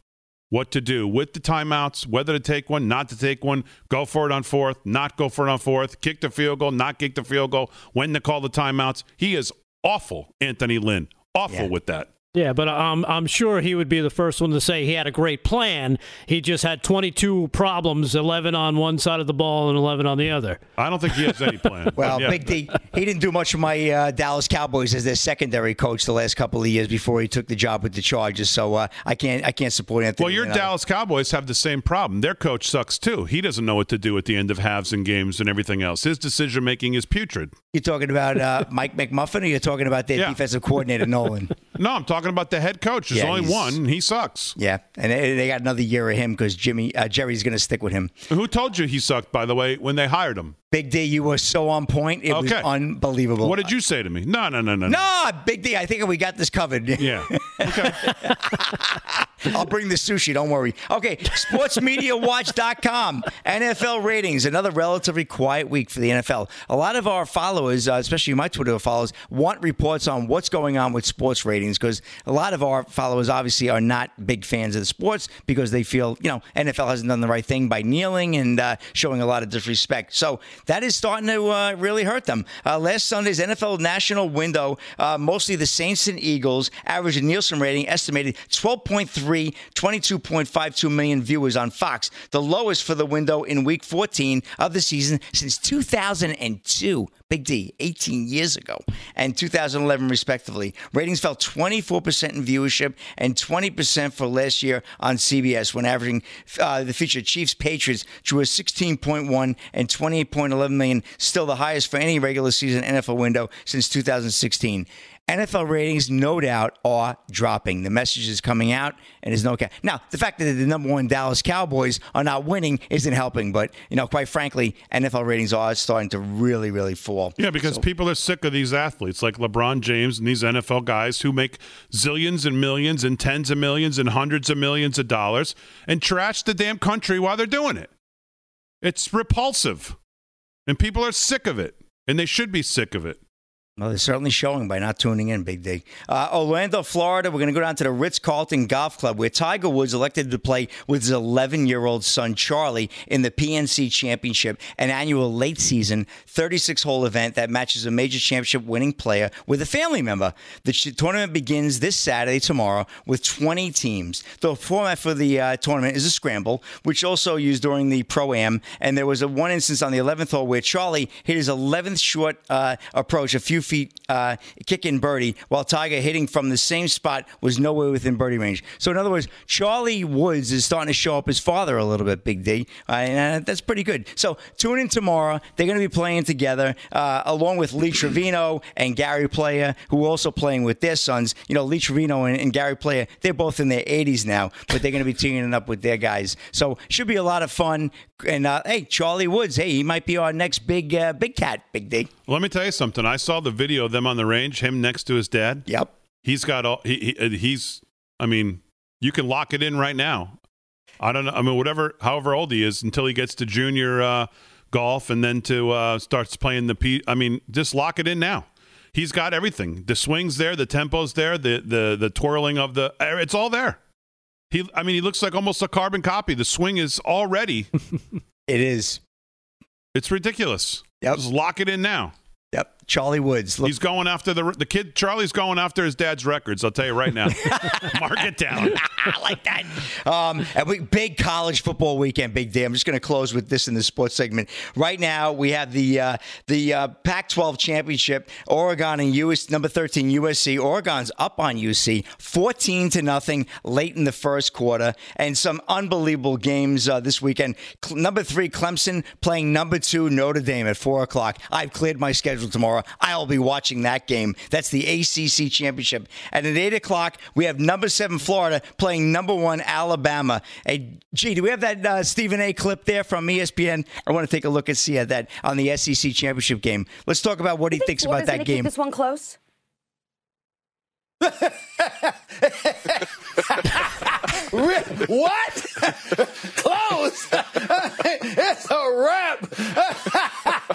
what to do with the timeouts, whether to take one, not to take one, go for it on fourth, not go for it on fourth, kick the field goal, not kick the field goal, when to call the timeouts. He is awful, Anthony Lynn. Awful with that. Yeah, but I'm I'm sure he would be the first one to say he had a great plan. He just had 22 problems, 11 on one side of the ball and 11 on the other. I don't think he has any plan. Well, Yeah. Big D, he didn't do much for my uh, Dallas Cowboys as their secondary coach the last couple of years before he took the job with the Chargers. So uh, I can't I can't support Anthony. Well, your Lynn. Dallas Cowboys have the same problem. Their coach sucks too. He doesn't know what to do at the end of halves and games and everything else. His decision making is putrid. You're talking about uh, Mike McMuffin, or you're talking about their Yeah. defensive coordinator Nolan? No, I'm talking about the head coach. There's Yeah, only one. and He sucks. Yeah, and they, they got another year of him because Jimmy uh, Jerry's going to stick with him. Who told you he sucked? By the way, when they hired him. Big D, you were so on point. It was Okay. unbelievable. What did you say to me? No, no, no, no. No, Big D, I think we got this covered. Yeah. I'll bring the sushi, don't worry. Okay, sportsmediawatch.com. NFL ratings, another relatively quiet week for the NFL. A lot of our followers, uh, especially my Twitter followers, want reports on what's going on with sports ratings because a lot of our followers obviously are not big fans of the sports because they feel, you know, NFL hasn't done the right thing by kneeling and uh, showing a lot of disrespect. So that is starting to uh, really hurt them. Uh, last Sunday's NFL national window, uh, mostly the Saints and Eagles, average a Nielsen rating estimated 12.3, 22.52 million viewers on Fox, the lowest for the window in week 14 of the season since 2002. Big D, 18 years ago, and 2011, respectively. Ratings fell 24% in viewership and 20% for last year on CBS when averaging uh, the feature Chiefs Patriots drew a 16.1 and 28.11 million, still the highest for any regular season NFL window since 2016. NFL ratings, no doubt, are dropping. The message is coming out, and there's no cap. Now, the fact that the number one Dallas Cowboys are not winning isn't helping, but you know, quite frankly, NFL ratings are starting to really, really fall. Yeah, because So- people are sick of these athletes like LeBron James and these NFL guys who make zillions and millions and tens of millions and hundreds of millions of dollars and trash the damn country while they're doing it. It's repulsive. And people are sick of it. And they should be sick of it. Well, they're certainly showing by not tuning in, Big D. Uh, Orlando, Florida, we're going to go down to the Ritz Carlton Golf Club where Tiger Woods elected to play with his 11 year old son, Charlie, in the PNC Championship, an annual late season 36 hole event that matches a major championship winning player with a family member. The tournament begins this Saturday, tomorrow, with 20 teams. The format for the uh, tournament is a scramble, which also used during the Pro Am. And there was a one instance on the 11th hole where Charlie hit his 11th short uh, approach, a few feet uh, kicking birdie, while Tiger hitting from the same spot was nowhere within birdie range. So, in other words, Charlie Woods is starting to show up his father a little bit, Big D, uh, and that's pretty good. So, tune in tomorrow. They're going to be playing together uh, along with Lee Trevino and Gary Player, who are also playing with their sons. You know, Lee Trevino and, and Gary Player, they're both in their 80s now, but they're going to be teaming up with their guys. So, should be a lot of fun. And uh, hey, Charlie Woods, hey, he might be our next big uh, big cat, Big D. Let me tell you something. I saw the video of them on the range, him next to his dad. Yep. He's got all, he, he, he's, I mean, you can lock it in right now. I don't know. I mean, whatever, however old he is until he gets to junior uh, golf and then to uh, starts playing the P. I mean, just lock it in now. He's got everything. The swings there, the tempo's there, the the the twirling of the it's all there. He I mean, he looks like almost a carbon copy. The swing is already It is. it's ridiculous. Yep. Just lock it in now. Yep. Charlie Woods. Look, He's going after the the kid. Charlie's going after his dad's records. I'll tell you right now. Mark it down. I like that. Um, and we, big college football weekend, big day. I'm just going to close with this in the sports segment. Right now, we have the uh, the uh, Pac-12 championship. Oregon and US number 13 USC. Oregon's up on UC, 14 to nothing late in the first quarter, and some unbelievable games uh, this weekend. Cl- number three Clemson playing number two Notre Dame at four o'clock. I've cleared my schedule tomorrow. I'll be watching that game. That's the ACC championship. And at eight o'clock, we have number seven Florida playing number one Alabama. Hey, gee, do we have that uh, Stephen A. clip there from ESPN? I want to take a look and see at that on the SEC championship game. Let's talk about what he thinks about that game. Keep this one close. what? Close. it's a wrap.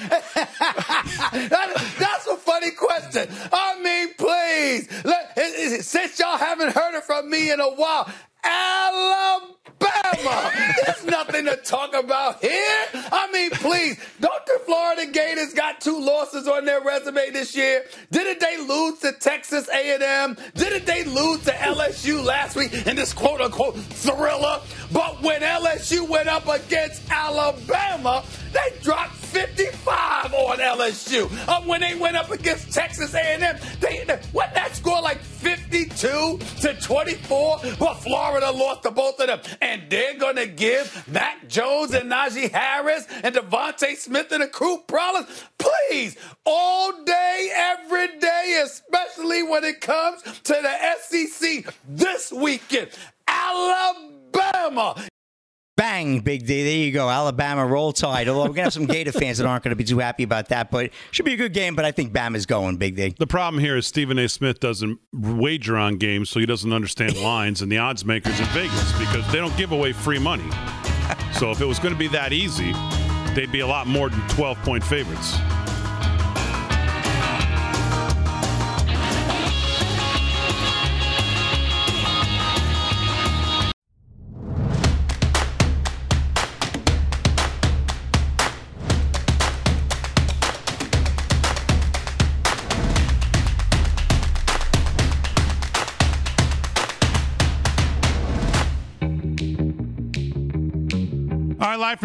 That- that's a funny question. I mean, please. Let, since y'all haven't heard it from me in a while, Alabama. There's nothing to talk about here. I mean, please. Don't the Florida Gators got two losses on their resume this year? Didn't they lose to Texas A&M? Didn't they lose to LSU last week in this quote unquote thriller? But when LSU went up against Alabama, they dropped 55 on LSU. Um, when they went up against Texas A&M, they what that score like 52 to 24. But Florida lost to both of them, and they're gonna give Mac Jones and Najee Harris and DeVonta Smith and the crew problems. Please, all day, every day, especially when it comes to the SEC this weekend, Alabama. Bang, Big D. There you go. Alabama roll tide. Although we're going to have some Gator fans that aren't going to be too happy about that, but it should be a good game. But I think Bama's going, Big D. The problem here is Stephen A. Smith doesn't wager on games, so he doesn't understand lines and the odds makers in Vegas because they don't give away free money. So if it was going to be that easy, they'd be a lot more than 12 point favorites.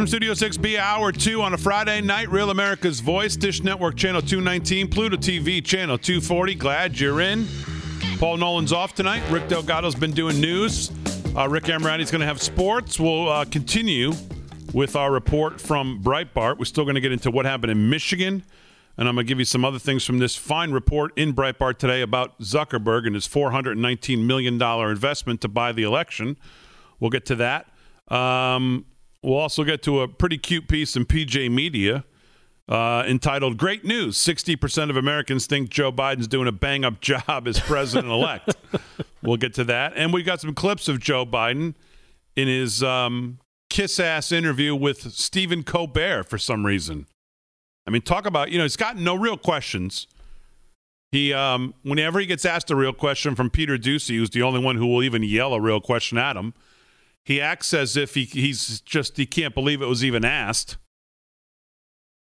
From Studio 6B, hour two on a Friday night. Real America's Voice, Dish Network, Channel 219, Pluto TV, Channel 240. Glad you're in. Paul Nolan's off tonight. Rick Delgado's been doing news. Uh, Rick Amrati's going to have sports. We'll uh, continue with our report from Breitbart. We're still going to get into what happened in Michigan And I'm going to give you some other things from this fine report in Breitbart today about Zuckerberg and his $419 million investment to buy the election. We'll get to that. Um, we'll also get to a pretty cute piece in PJ Media uh, entitled Great News 60% of Americans think Joe Biden's doing a bang up job as president elect. we'll get to that. And we've got some clips of Joe Biden in his um, kiss ass interview with Stephen Colbert for some reason. I mean, talk about, you know, he's got no real questions. He, um, whenever he gets asked a real question from Peter Doocy, who's the only one who will even yell a real question at him, he acts as if he, he's just, he can't believe it was even asked.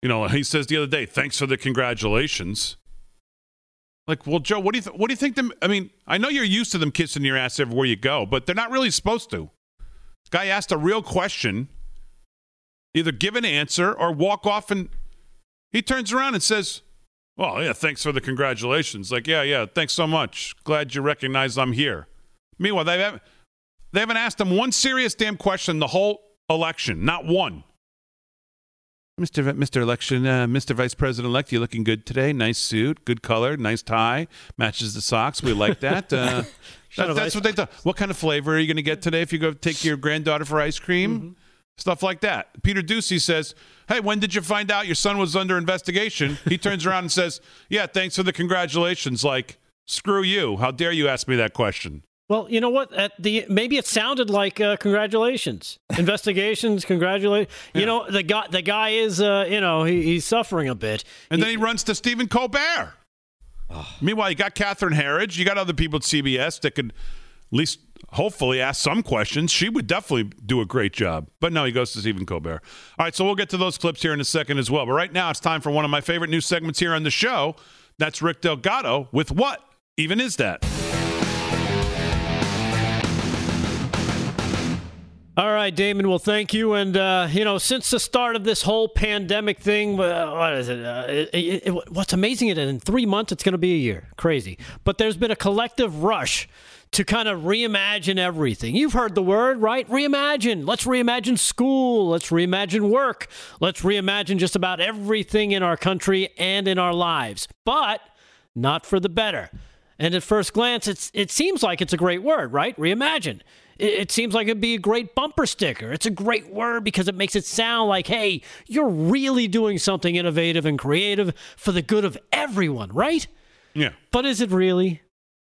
You know, he says the other day, thanks for the congratulations. Like, well, Joe, what do you th- what do you think? Them? I mean, I know you're used to them kissing your ass everywhere you go, but they're not really supposed to. This guy asked a real question, either give an answer or walk off, and he turns around and says, "Well, yeah, thanks for the congratulations." Like, yeah, yeah, thanks so much. Glad you recognize I'm here. Meanwhile, they haven't they haven't asked him one serious damn question the whole election, not one. Mr. V- Mr. Election, uh, Mr. Vice President elect, you looking good today. Nice suit, good color, nice tie, matches the socks. We like that. Uh, that- that's what they thought. What kind of flavor are you going to get today if you go take your granddaughter for ice cream? Stuff like that. Peter Doocy says, Hey, when did you find out your son was under investigation? He turns around and says, Yeah, thanks for the congratulations. Like, screw you. How dare you ask me that question? Well, you know what? At the maybe it sounded like uh, congratulations, investigations, congratulate. You know, the guy the guy is uh, you know he, he's suffering a bit. And then he runs to Stephen Colbert. Meanwhile, you got Catherine Herridge. You got other people at CBS that could at least hopefully ask some questions. She would definitely do a great job. But no, he goes to Stephen Colbert. All right, so we'll get to those clips here in a second as well. But right now, it's time for one of my favorite new segments here on the show. That's Rick Delgado with What Even Is That? All right, Damon. Well, thank you. And uh, you know, since the start of this whole pandemic thing, uh, what is it? Uh, it, it, it- What's amazing is in three months it's going to be a year. Crazy. But there's been a collective rush to kind of reimagine everything. You've heard the word, right? Reimagine. Let's reimagine school. Let's reimagine work. Let's reimagine just about everything in our country and in our lives. But not for the better. And at first glance, it's it seems like it's a great word, right? Reimagine. It, it seems like it'd be a great bumper sticker. It's a great word because it makes it sound like, hey, you're really doing something innovative and creative for the good of everyone, right? Yeah. But is it really?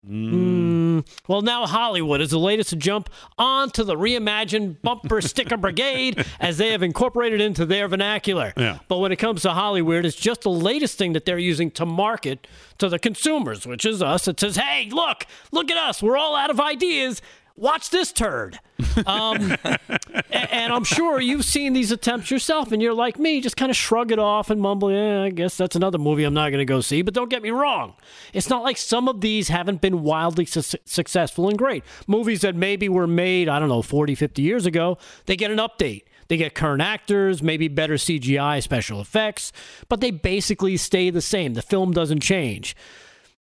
Mm. Well, now Hollywood is the latest to jump onto the reimagined bumper sticker brigade as they have incorporated into their vernacular. Yeah. But when it comes to Hollywood, it's just the latest thing that they're using to market to the consumers, which is us. It says, hey, look, look at us. We're all out of ideas. Watch this turd. Um, and I'm sure you've seen these attempts yourself, and you're like me, just kind of shrug it off and mumble, yeah, I guess that's another movie I'm not going to go see. But don't get me wrong. It's not like some of these haven't been wildly su- successful and great. Movies that maybe were made, I don't know, 40, 50 years ago, they get an update. They get current actors, maybe better CGI special effects, but they basically stay the same. The film doesn't change.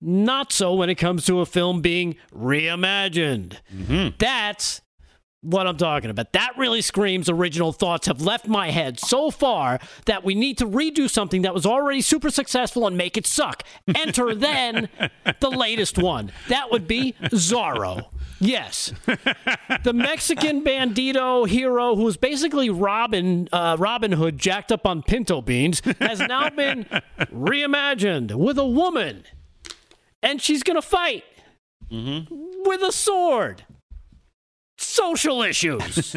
Not so when it comes to a film being reimagined. That's what I'm talking about. That really screams original thoughts have left my head so far that we need to redo something that was already super successful and make it suck. Enter then the latest one. That would be Zorro. Yes. The Mexican bandito hero who's basically Robin uh, Robin Hood jacked up on pinto beans has now been reimagined with a woman. And she's going to fight mm-hmm. with a sword social issues.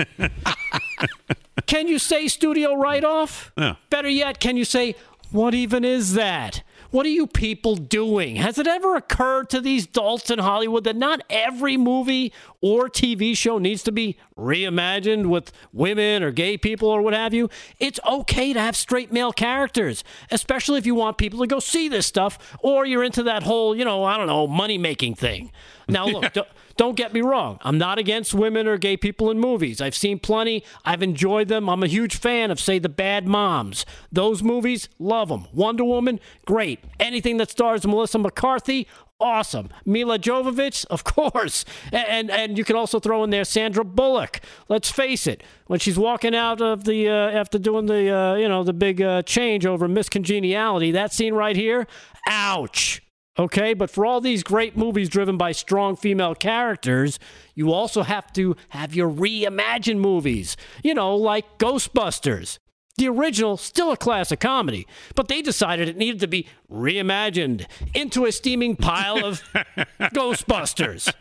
can you say studio write off? Yeah. Better yet, can you say, what even is that? What are you people doing? Has it ever occurred to these adults in Hollywood that not every movie or TV show needs to be reimagined with women or gay people or what have you? It's okay to have straight male characters, especially if you want people to go see this stuff or you're into that whole, you know, I don't know, money making thing. Now, look, don't, don't get me wrong. I'm not against women or gay people in movies. I've seen plenty. I've enjoyed them. I'm a huge fan of, say, The Bad Moms. Those movies, love them. Wonder Woman, great. Anything that stars Melissa McCarthy, Awesome. Milla Jovovich, of course. And, and and you can also throw in there Sandra Bullock. Let's face it, when she's walking out of the uh, after doing the uh, you know the big uh, change over Miss Congeniality, that scene right here, ouch. Okay, but for all these great movies driven by strong female characters, you also have to have your reimagined movies. You know, like Ghostbusters. The original, still a classic comedy, but they decided it needed to be reimagined into a steaming pile of Ghostbusters,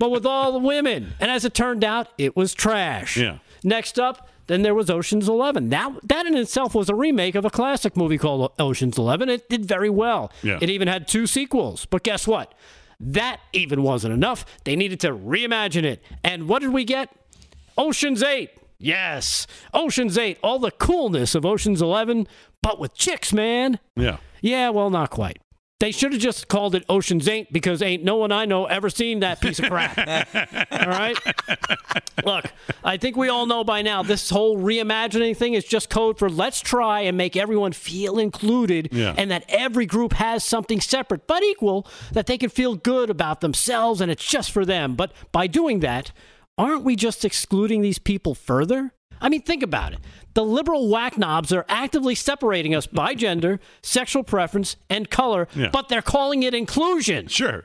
but with all the women. And as it turned out, it was trash. Yeah. Next up, then there was Ocean's Eleven. That that in itself was a remake of a classic movie called Ocean's Eleven. It did very well. Yeah. It even had two sequels. But guess what? That even wasn't enough. They needed to reimagine it. And what did we get? Ocean's Eight. Yes, Ocean's Eight. All the coolness of Ocean's Eleven, but with chicks, man. Yeah. Yeah, well, not quite. They should have just called it Ocean's Eight because ain't no one I know ever seen that piece of crap. all right? Look, I think we all know by now this whole reimagining thing is just code for let's try and make everyone feel included Yeah. and that every group has something separate but equal that they can feel good about themselves and it's just for them. But by doing that, aren't we just excluding these people further? I mean, think about it. The liberal whack knobs are actively separating us by gender, sexual preference, and color, Yeah. but they're calling it inclusion. Sure.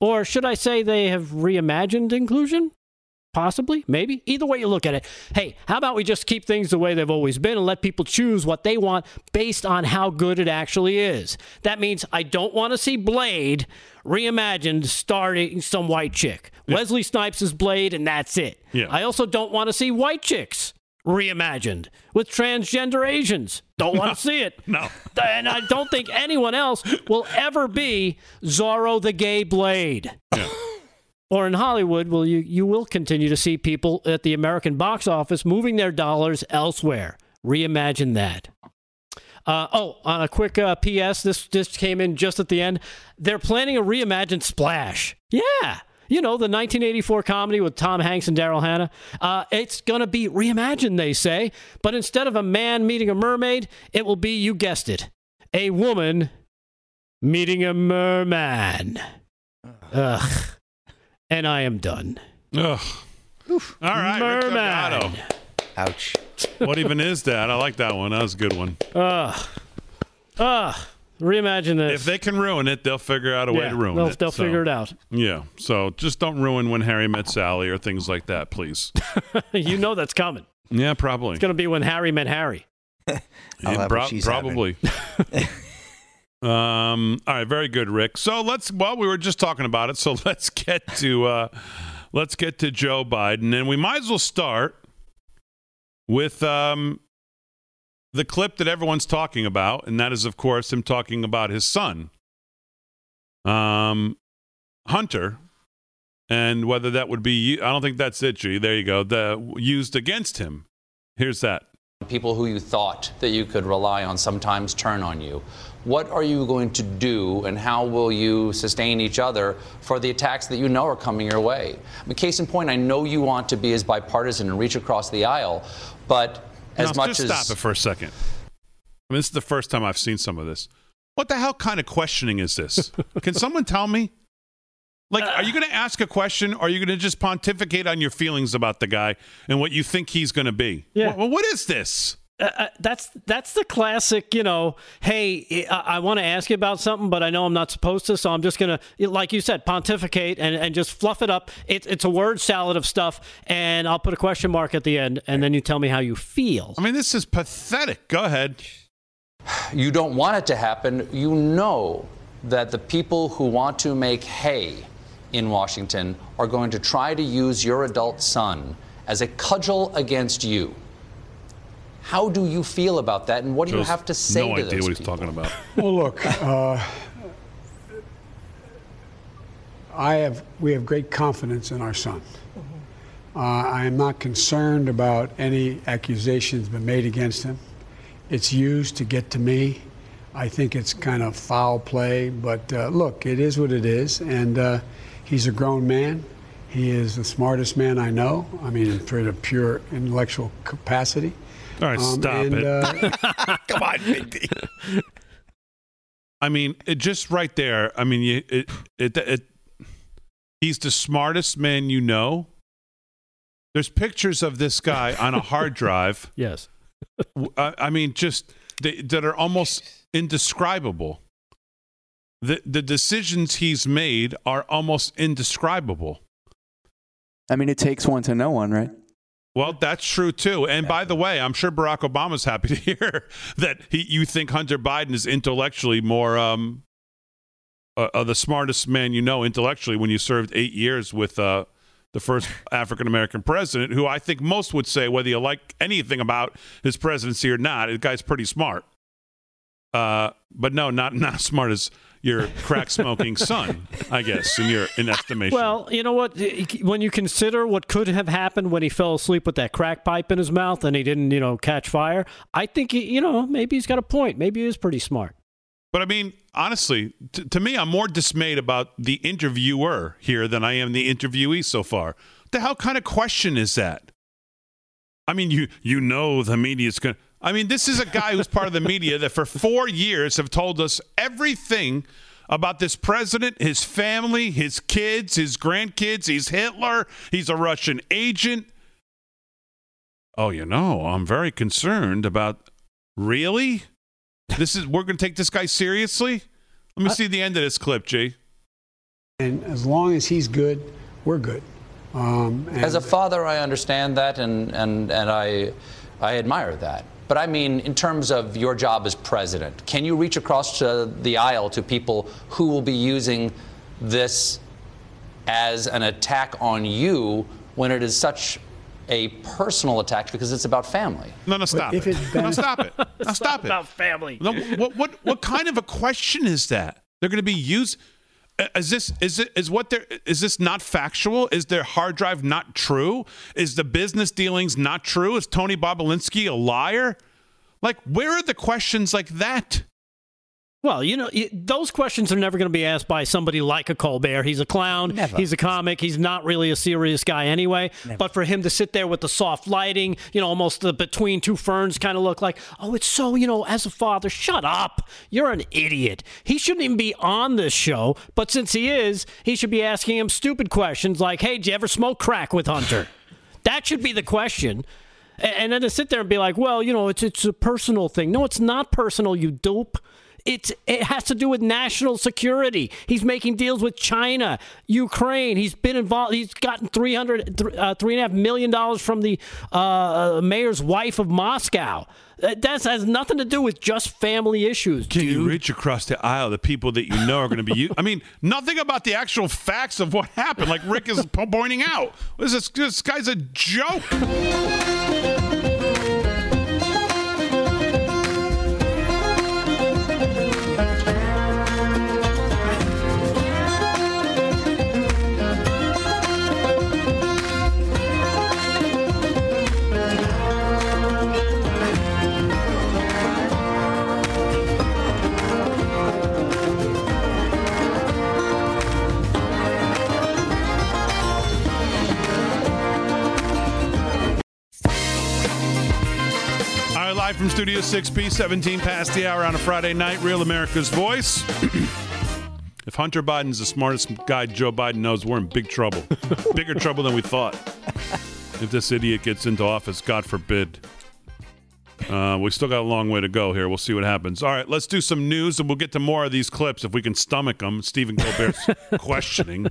Or should I say they have reimagined inclusion? Possibly, maybe. Either way you look at it. Hey, how about we just keep things the way they've always been and let people choose what they want based on how good it actually is? That means I don't want to see Blade reimagined starring some white chick. Wesley Snipes is Blade, and that's it. Yeah. I also don't want to see white chicks reimagined with transgender Asians. Don't want to see it. No. And I don't think anyone else will ever be Zorro the gay Blade. Yeah. Or in Hollywood, well, you, you will continue to see people at the American box office moving their dollars elsewhere. Reimagine that. Uh, oh, on a quick uh, PS, this this came in just at the end. They're planning a reimagined Splash. Yeah, you know the 1984 comedy with Tom Hanks and Daryl Hannah. Uh, it's gonna be reimagined, they say, but instead of a man meeting a mermaid, it will be, you guessed it, a woman meeting a merman. Ugh. And I am done. Ugh. Oof. All right. Rick Merman. Ouch. What even is that? I like that one. That was a good one. Ugh. Ugh. Reimagine this. If they can ruin it, they'll figure out a way Yeah, to ruin they'll, it. They'll So, figure it out. Yeah. So just don't ruin when Harry met Sally or things like that, please. you know that's coming. Yeah, probably. It's going to be when Harry met Harry. I'll Yeah, have what she's probably. um. All right. Very good, Rick. So let's. Well, we were just talking about it. So let's get to. uh Let's get to Joe Biden, and we might as well start with um the clip that everyone's talking about, and that is, of course, him talking about his son, um, Hunter, and whether that would be. I don't think that's it. G. There you go. The used against him. Here's that. People who you thought that you could rely on sometimes turn on you. What are you going to do and how will you sustain each other for the attacks that you know are coming your way? I mean, case in point, I know you want to be as bipartisan and reach across the aisle, but as Now, much just as stop it for a second. I mean, this is the first time I've seen some of this. What the hell kind of questioning is this? Can someone tell me? Like, are you uh. going to ask a question, or are you going to just pontificate on your feelings about the guy and what you think he's going to be? Yeah. Well, what is this? Uh, uh, that's that's the classic, you know. Hey, I, I want to ask you about something, but I know I'm not supposed to, so I'm just gonna, like you said, pontificate and, and just fluff it up. It, it's a word salad of stuff, and I'll put a question mark at the end, and then you tell me how you feel. I mean, this is pathetic. Go ahead. you don't want it to happen, you know that the people who want to make hay in Washington are going to try to use your adult son as a cudgel against you. How do you feel about that, and what do you have to say no to idea those what he's people? talking about. Well, look, uh, I have we have great confidence in our son. Uh, I am not concerned about any accusations been made against him. It's used to get to me. I think it's kind of foul play, but uh, look, it is what it is, and uh, he's a grown man. He is the smartest man I know. I mean, for the pure intellectual capacity. All right, Um, stop and, it. uh, Come on, Big D. I mean, it just right there. I mean, you, it, it, it, he's the smartest man you know. There's pictures of this guy on a hard drive. Yes. I, I mean, just they, that are almost indescribable. The the decisions he's made are almost indescribable. I mean, it takes one to know one, right? Well, that's true too. And by the way, I'm sure Barack Obama's happy to hear that he, you think Hunter Biden is intellectually more um, uh, uh, the smartest man you know intellectually when you served eight years with uh, the first African American president, who I think most would say, whether you like anything about his presidency or not, the guy's pretty smart. Uh, but no, not not as smart as your crack smoking son, I guess, in your in estimation. Well, you know what? When you consider what could have happened when he fell asleep with that crack pipe in his mouth and he didn't, you know, catch fire, I think he, you know maybe he's got a point. Maybe he is pretty smart. But I mean, honestly, t- to me, I'm more dismayed about the interviewer here than I am the interviewee so far. What the hell kind of question is that? I mean, you you know the media's going. to I mean, this is a guy who's part of the media that for four years have told us everything about this president, his family, his kids, his grandkids. He's Hitler. He's a Russian agent. Oh, you know, I'm very concerned about. Really? This is we're going to take this guy seriously? Let me see the end of this clip, G. And as long as he's good, we're good. Um, As a father, I understand that, and, and, and I, I admire that. But I mean, in terms of your job as president, can you reach across to the aisle to people who will be using this as an attack on you when it is such a personal attack because it's about family? No, no, stop if it. it's No, stop it. No, stop it. About family. No, what what what kind of a question is that? They're going to be used. Is this is it is what there is this not factual? Is their hard drive not true? Is the business dealings not true? Is Tony Bobulinski a liar? Like, where are the questions like that? Well, you know, those questions are never going to be asked by somebody like a Colbert. He's a clown. Never. He's a comic. He's not really a serious guy anyway. But for him to sit there with the soft lighting, you know, almost the between two ferns kind of look like, oh, it's so, you know, as a father, shut up. You're an idiot. He shouldn't even be on this show. But since he is, he should be asking him stupid questions like, hey, did you ever smoke crack with Hunter? that should be the question. And then to sit there and be like, well, you know, it's it's a personal thing. No, it's not personal, you dope. It's it has to do with national security. He's making deals with China, Ukraine. He's been involved. He's gotten 300, th- uh, three and a half million dollars from the uh, mayor's wife of Moscow. That that has nothing to do with just family issues, Can dude. you reach across the aisle? The people that you know are going to be you. I mean, nothing about the actual facts of what happened. Like Rick is pointing out, this? This guy's a joke. Live from Studio 6B, 17 past the hour on a Friday night, Real America's Voice. if Hunter Biden's the smartest guy Joe Biden knows, we're in big trouble. Bigger trouble than we thought. If this idiot gets into office, God forbid. Uh, we still got a long way to go here. We'll see what happens. All right, let's do some news, and we'll get to more of these clips if we can stomach them. Stephen Colbert's questioning.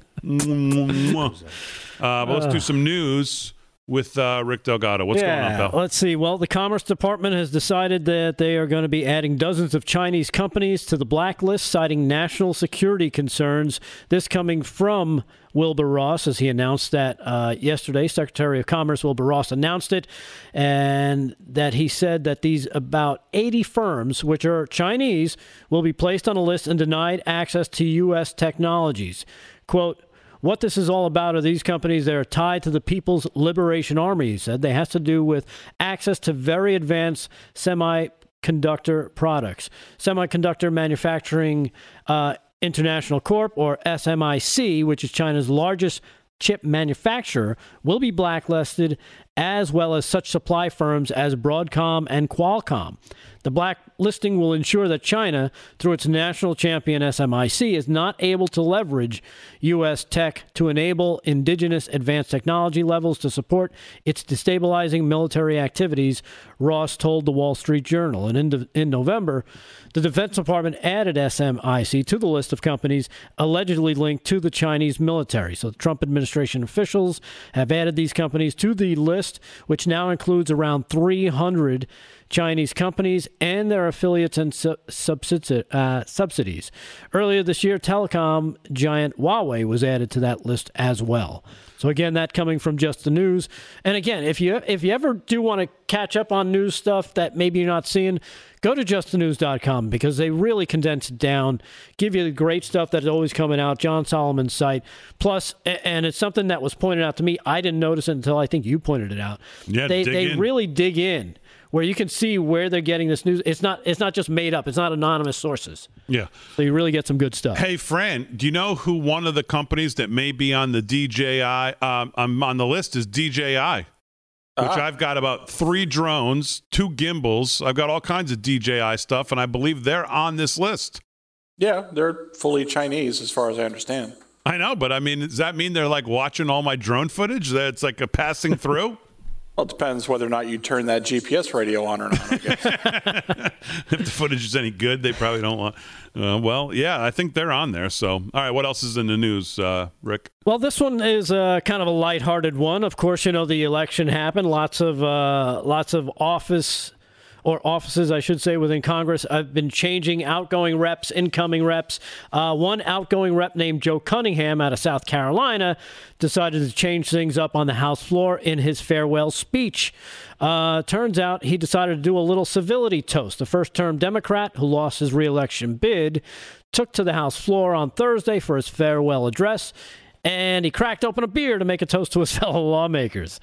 uh, but let's do some news with uh, Rick Delgado. What's yeah, going on, pal? Let's see. Well, the Commerce Department has decided that they are going to be adding dozens of Chinese companies to the blacklist, citing national security concerns. This coming from Wilbur Ross, as he announced that uh, yesterday. Secretary of Commerce Wilbur Ross announced it, and that he said that these about 80 firms, which are Chinese, will be placed on a list and denied access to U.S. technologies. Quote, what this is all about are these companies that are tied to the People's Liberation Army, he said. They has to do with access to very advanced semiconductor products. Semiconductor Manufacturing uh, International Corp, or SMIC, which is China's largest chip manufacturer, will be blacklisted as well as such supply firms as Broadcom and Qualcomm. The blacklisting will ensure that China, through its national champion SMIC, is not able to leverage U.S. tech to enable indigenous advanced technology levels to support its destabilizing military activities, Ross told the Wall Street Journal. And in, in November, the Defense Department added SMIC to the list of companies allegedly linked to the Chinese military. So the Trump administration officials have added these companies to the list, which now includes around 300 Chinese companies and their affiliates and su- subsidi- uh, subsidies. Earlier this year, telecom giant Huawei was added to that list as well. So again, that coming from just the news. And again, if you if you ever do want to catch up on news stuff that maybe you're not seeing, go to justthenews.com because they really condense it down, give you the great stuff that's always coming out. John Solomon's site, plus, and it's something that was pointed out to me. I didn't notice it until I think you pointed it out. Yeah, they they in. really dig in where you can see where they're getting this news. It's not it's not just made up. It's not anonymous sources. Yeah. So you really get some good stuff. Hey, Fran, do you know who one of the companies that may be on the DJI um, on the list is DJI? Which Ah. I've got about three drones, two gimbals. I've got all kinds of DJI stuff, and I believe they're on this list. Yeah, they're fully Chinese, as far as I understand. I know, but I mean, does that mean they're like watching all my drone footage? That it's like a passing through? Well, it depends whether or not you turn that GPS radio on or not. I guess. if the footage is any good, they probably don't want. Uh, well, yeah, I think they're on there. So, all right, what else is in the news, uh, Rick? Well, this one is uh, kind of a lighthearted one. Of course, you know the election happened. Lots of uh, lots of office or offices, I should say, within Congress I've been changing outgoing reps, incoming reps. Uh, one outgoing rep named Joe Cunningham out of South Carolina decided to change things up on the House floor in his farewell speech. Uh, turns out he decided to do a little civility toast. The first term Democrat who lost his reelection bid took to the House floor on Thursday for his farewell address and he cracked open a beer to make a toast to his fellow lawmakers.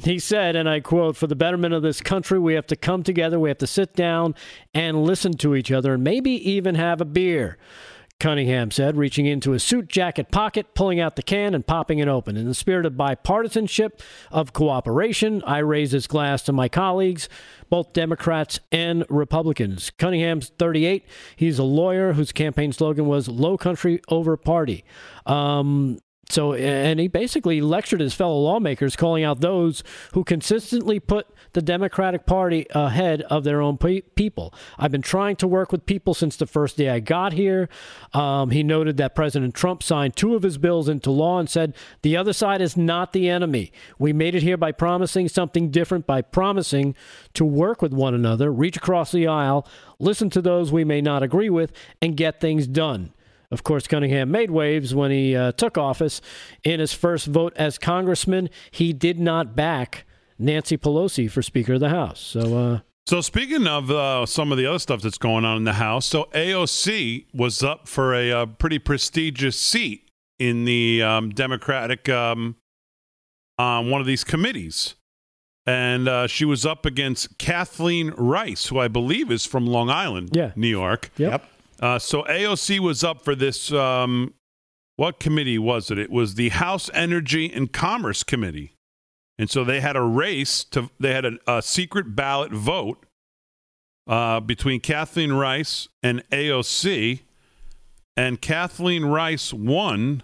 He said, and I quote, For the betterment of this country, we have to come together, we have to sit down and listen to each other, and maybe even have a beer. Cunningham said, reaching into his suit jacket pocket, pulling out the can, and popping it open. In the spirit of bipartisanship, of cooperation, I raise this glass to my colleagues, both Democrats and Republicans. Cunningham's 38. He's a lawyer whose campaign slogan was Low Country Over Party. Um, so, and he basically lectured his fellow lawmakers, calling out those who consistently put the Democratic Party ahead of their own pe- people. I've been trying to work with people since the first day I got here. Um, he noted that President Trump signed two of his bills into law and said the other side is not the enemy. We made it here by promising something different, by promising to work with one another, reach across the aisle, listen to those we may not agree with, and get things done. Of course, Cunningham made waves when he uh, took office. In his first vote as congressman, he did not back Nancy Pelosi for Speaker of the House. So, uh, So, speaking of uh, some of the other stuff that's going on in the House, so AOC was up for a, uh pretty prestigious seat in the um, Democratic um, on one of these committees, and uh, she was up against Kathleen Rice, who I believe is from Long Island, Yeah. New York. Yep. Uh, so AOC was up for this. Um, what committee was it? It was the House Energy and Commerce Committee. And so they had a race to, they had a, a secret ballot vote uh, between Kathleen Rice and AOC. And Kathleen Rice won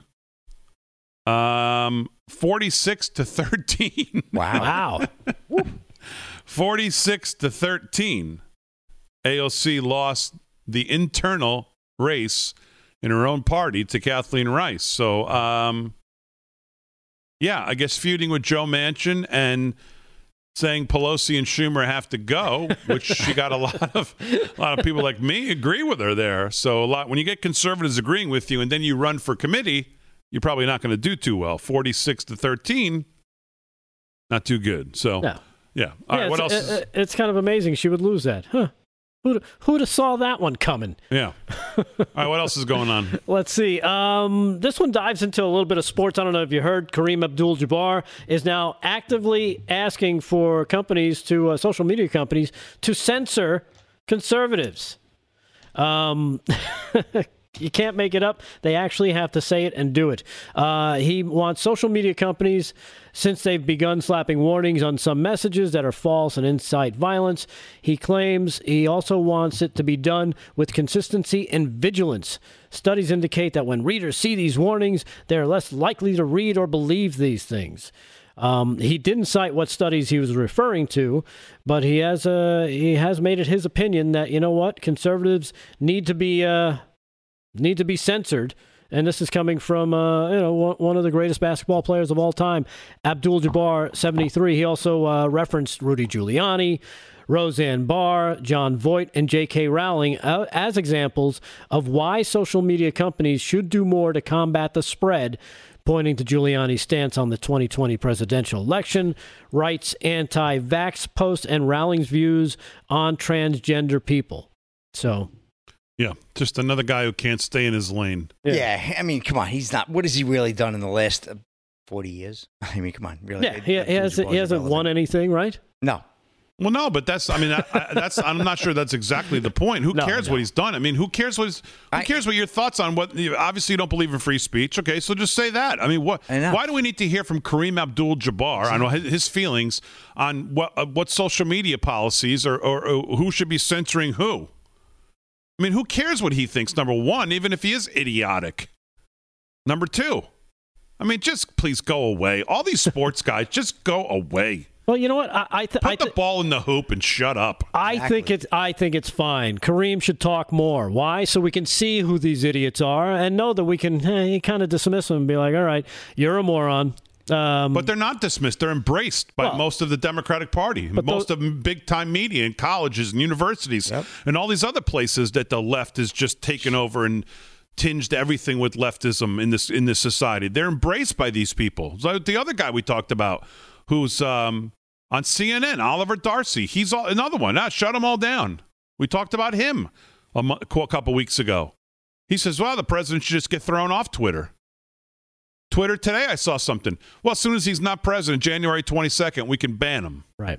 um, 46 to 13. Wow. 46 to 13. AOC lost the internal race in her own party to Kathleen Rice. So, um, yeah, I guess feuding with Joe Manchin and saying Pelosi and Schumer have to go, which she got a lot of a lot of people like me agree with her there. So a lot when you get conservatives agreeing with you and then you run for committee, you're probably not going to do too well. 46 to 13 not too good. So No. yeah. All yeah, right, what else is, it- it's kind of amazing she would lose that. Huh. Who'd, who'd have saw that one coming? Yeah. All right, what else is going on? Let's see. Um, this one dives into a little bit of sports. I don't know if you heard. Kareem Abdul-Jabbar is now actively asking for companies to uh, social media companies to censor conservatives. Um, you can't make it up. They actually have to say it and do it. Uh, he wants social media companies, since they've begun slapping warnings on some messages that are false and incite violence. He claims he also wants it to be done with consistency and vigilance. Studies indicate that when readers see these warnings, they are less likely to read or believe these things. Um, he didn't cite what studies he was referring to, but he has uh, he has made it his opinion that you know what conservatives need to be uh, need to be censored. And this is coming from uh, you know one, of the greatest basketball players of all time, Abdul Jabbar, seventy three. He also uh, referenced Rudy Giuliani. Roseanne Barr, Jon Voight, and J.K. Rowling uh, as examples of why social media companies should do more to combat the spread pointing to Giuliani's stance on the 2020 presidential election, Wright's anti vax post, and Rowling's views on transgender people. So. Yeah, just another guy who can't stay in his lane. Yeah. I mean, come on. He's not. What has he really done in the last uh, 40 years? I mean, come on. Really? Yeah, he, he hasn't, he hasn't won anything, right? No. Well, no, but that's. I mean, I, I, that's. I'm not sure that's exactly the point. Who No, cares no. what he's done? I mean, who cares what? His, who cares what your thoughts on what? You, obviously, you don't believe in free speech. Okay, so just say that. I mean, what? Why do we need to hear from Kareem Abdul-Jabbar on his, his feelings on what uh, what social media policies or, or, or who should be censoring who? I mean, who cares what he thinks? Number one, even if he is idiotic. Number two, I mean, just please go away. All these sports guys, just go away. Well, you know what? I, I th- Put the ball in the hoop and shut up. I think it's I think it's fine. Kareem should talk more. Why? So we can see who these idiots are and know that we can eh, kind of dismiss them and be like, "All right, you're a moron." Um, But they're not dismissed. They're embraced by Well- most of the Democratic Party, most of big time media and colleges and universities and all these other places that the left has just taken over and tinged everything with leftism in this in this society. They're embraced by these people. So the other guy we talked about, who's um, on CNN, Oliver Darcy, he's all, another one. Ah, shut them all down. We talked about him a, mo- a couple weeks ago. He says, "Well, the president should just get thrown off Twitter." Twitter today, I saw something. Well, as soon as he's not president, January 22nd, we can ban him. Right.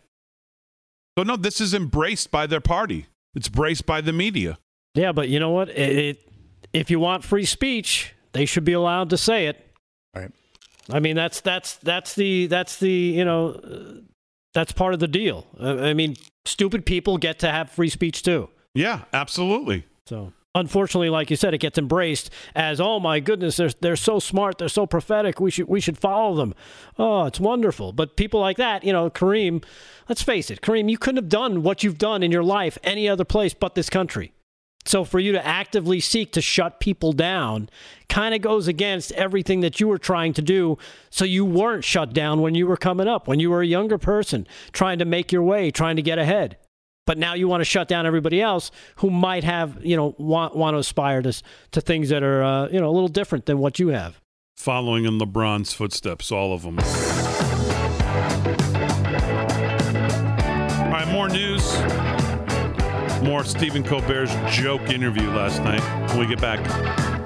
So, no, this is embraced by their party. It's embraced by the media. yeah, but you know what? It, it, if you want free speech, they should be allowed to say it. Right. I mean, that's that's that's the that's the you know uh, that's part of the deal. Uh, I mean, stupid people get to have free speech too. Yeah, absolutely. So unfortunately, like you said, it gets embraced as oh my goodness, they're they're so smart, they're so prophetic. We should we should follow them. Oh, it's wonderful. But people like that, you know, Kareem. Let's face it, Kareem, you couldn't have done what you've done in your life any other place but this country. So for you to actively seek to shut people down kind of goes against everything that you were trying to do so you weren't shut down when you were coming up, when you were a younger person trying to make your way, trying to get ahead. But now you want to shut down everybody else who might have, you know, want, want to aspire to, to things that are, uh, you know, a little different than what you have. Following in LeBron's footsteps, all of them. All right, more news. More Stephen Colbert's joke interview last night when we get back.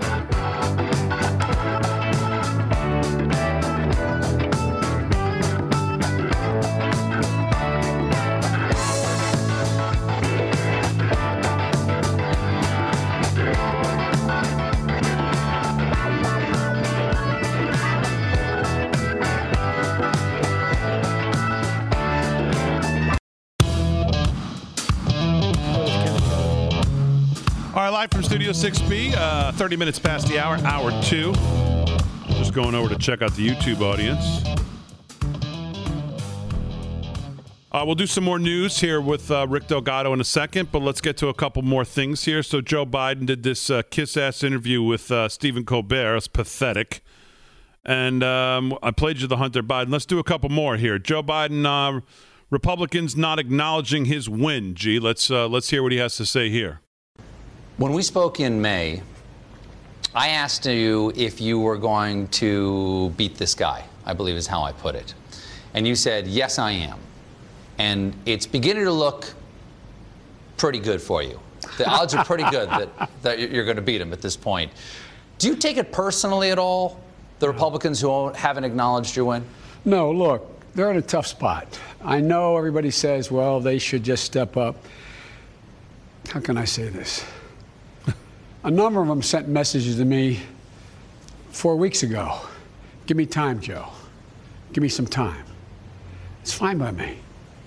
Studio 6B, uh, 30 minutes past the hour, hour two. Just going over to check out the YouTube audience. Uh, we'll do some more news here with uh, Rick Delgado in a second, but let's get to a couple more things here. So, Joe Biden did this uh, kiss ass interview with uh, Stephen Colbert. It's pathetic. And um, I played you the Hunter Biden. Let's do a couple more here. Joe Biden, uh, Republicans not acknowledging his win. Gee, let's let's hear what he has to say here. When we spoke in May, I asked you if you were going to beat this guy, I believe is how I put it. And you said, yes, I am. And it's beginning to look pretty good for you. The odds are pretty good that, that you're going to beat him at this point. Do you take it personally at all, the Republicans who haven't acknowledged your win? No, look, they're in a tough spot. I know everybody says, well, they should just step up. How can I say this? A number of them sent messages to me four weeks ago. Give me time, Joe. Give me some time. It's fine by me.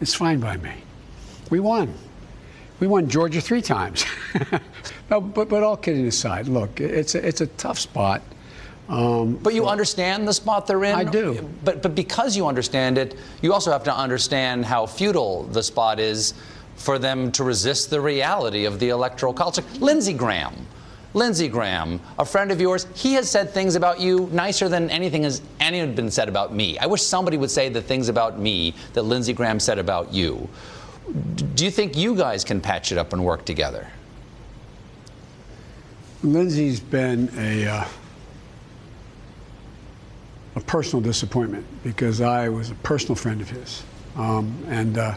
It's fine by me. We won. We won Georgia three times. no, but, but all kidding aside, look, it's a, it's a tough spot. Um, But you understand the spot they're in? I do. But, but because you understand it, you also have to understand how futile the spot is for them to resist the reality of the electoral college. Lindsey Graham. Lindsey Graham, a friend of yours, he has said things about you nicer than anything has any had been said about me. I wish somebody would say the things about me that Lindsey Graham said about you. D- Do you think you guys can patch it up and work together? Lindsey's been a uh, a personal disappointment because I was a personal friend of his, um, and uh,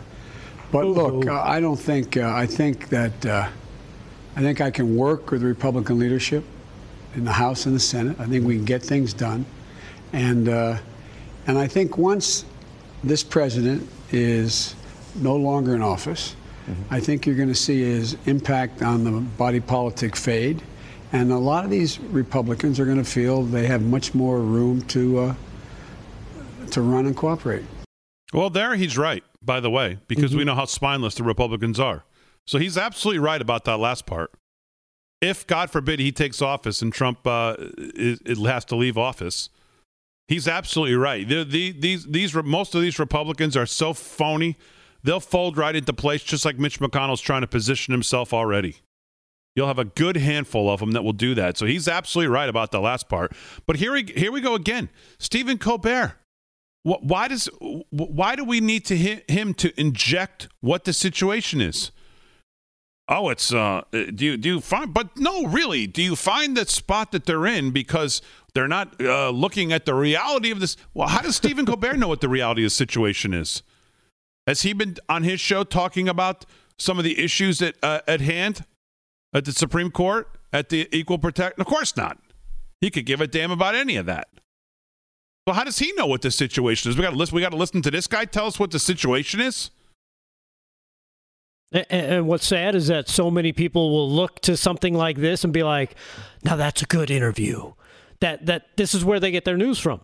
but look, uh, I don't think uh, I think that uh, I think I can work with the Republican leadership in the House and the Senate. I think we can get things done, and uh, and I think once this president is no longer in office, I think you're going to see his impact on the body politic fade. And a lot of these Republicans are going to feel they have much more room to uh, to run and cooperate. Well, there he's right, by the way, because we know how spineless the Republicans are. So he's absolutely right about that last part. If, God forbid, he takes office and Trump uh, is, it has to leave office, he's absolutely right. The, the, these, these, most of these Republicans are so phony, they'll fold right into place, just like Mitch McConnell's trying to position himself already. You'll have a good handful of them that will do that. So he's absolutely right about the last part. But here we here we go again. Stephen Colbert. Why does why do we need to him to inject what the situation is? Oh, it's uh do you do you find but no, really, do you find that spot that they're in because they're not uh, looking at the reality of this? Well, how does Stephen Colbert know what the reality of the situation is? Has he been on his show talking about some of the issues at uh, at hand at the Supreme Court at the equal protection? Of course not. He could give a damn about any of that. Well, how does he know what the situation is? We got to listen. We got to listen to this guy tell us what the situation is. And what's sad is that so many people will look to something like this and be like, "Now that's a good interview." That that this is where they get their news from.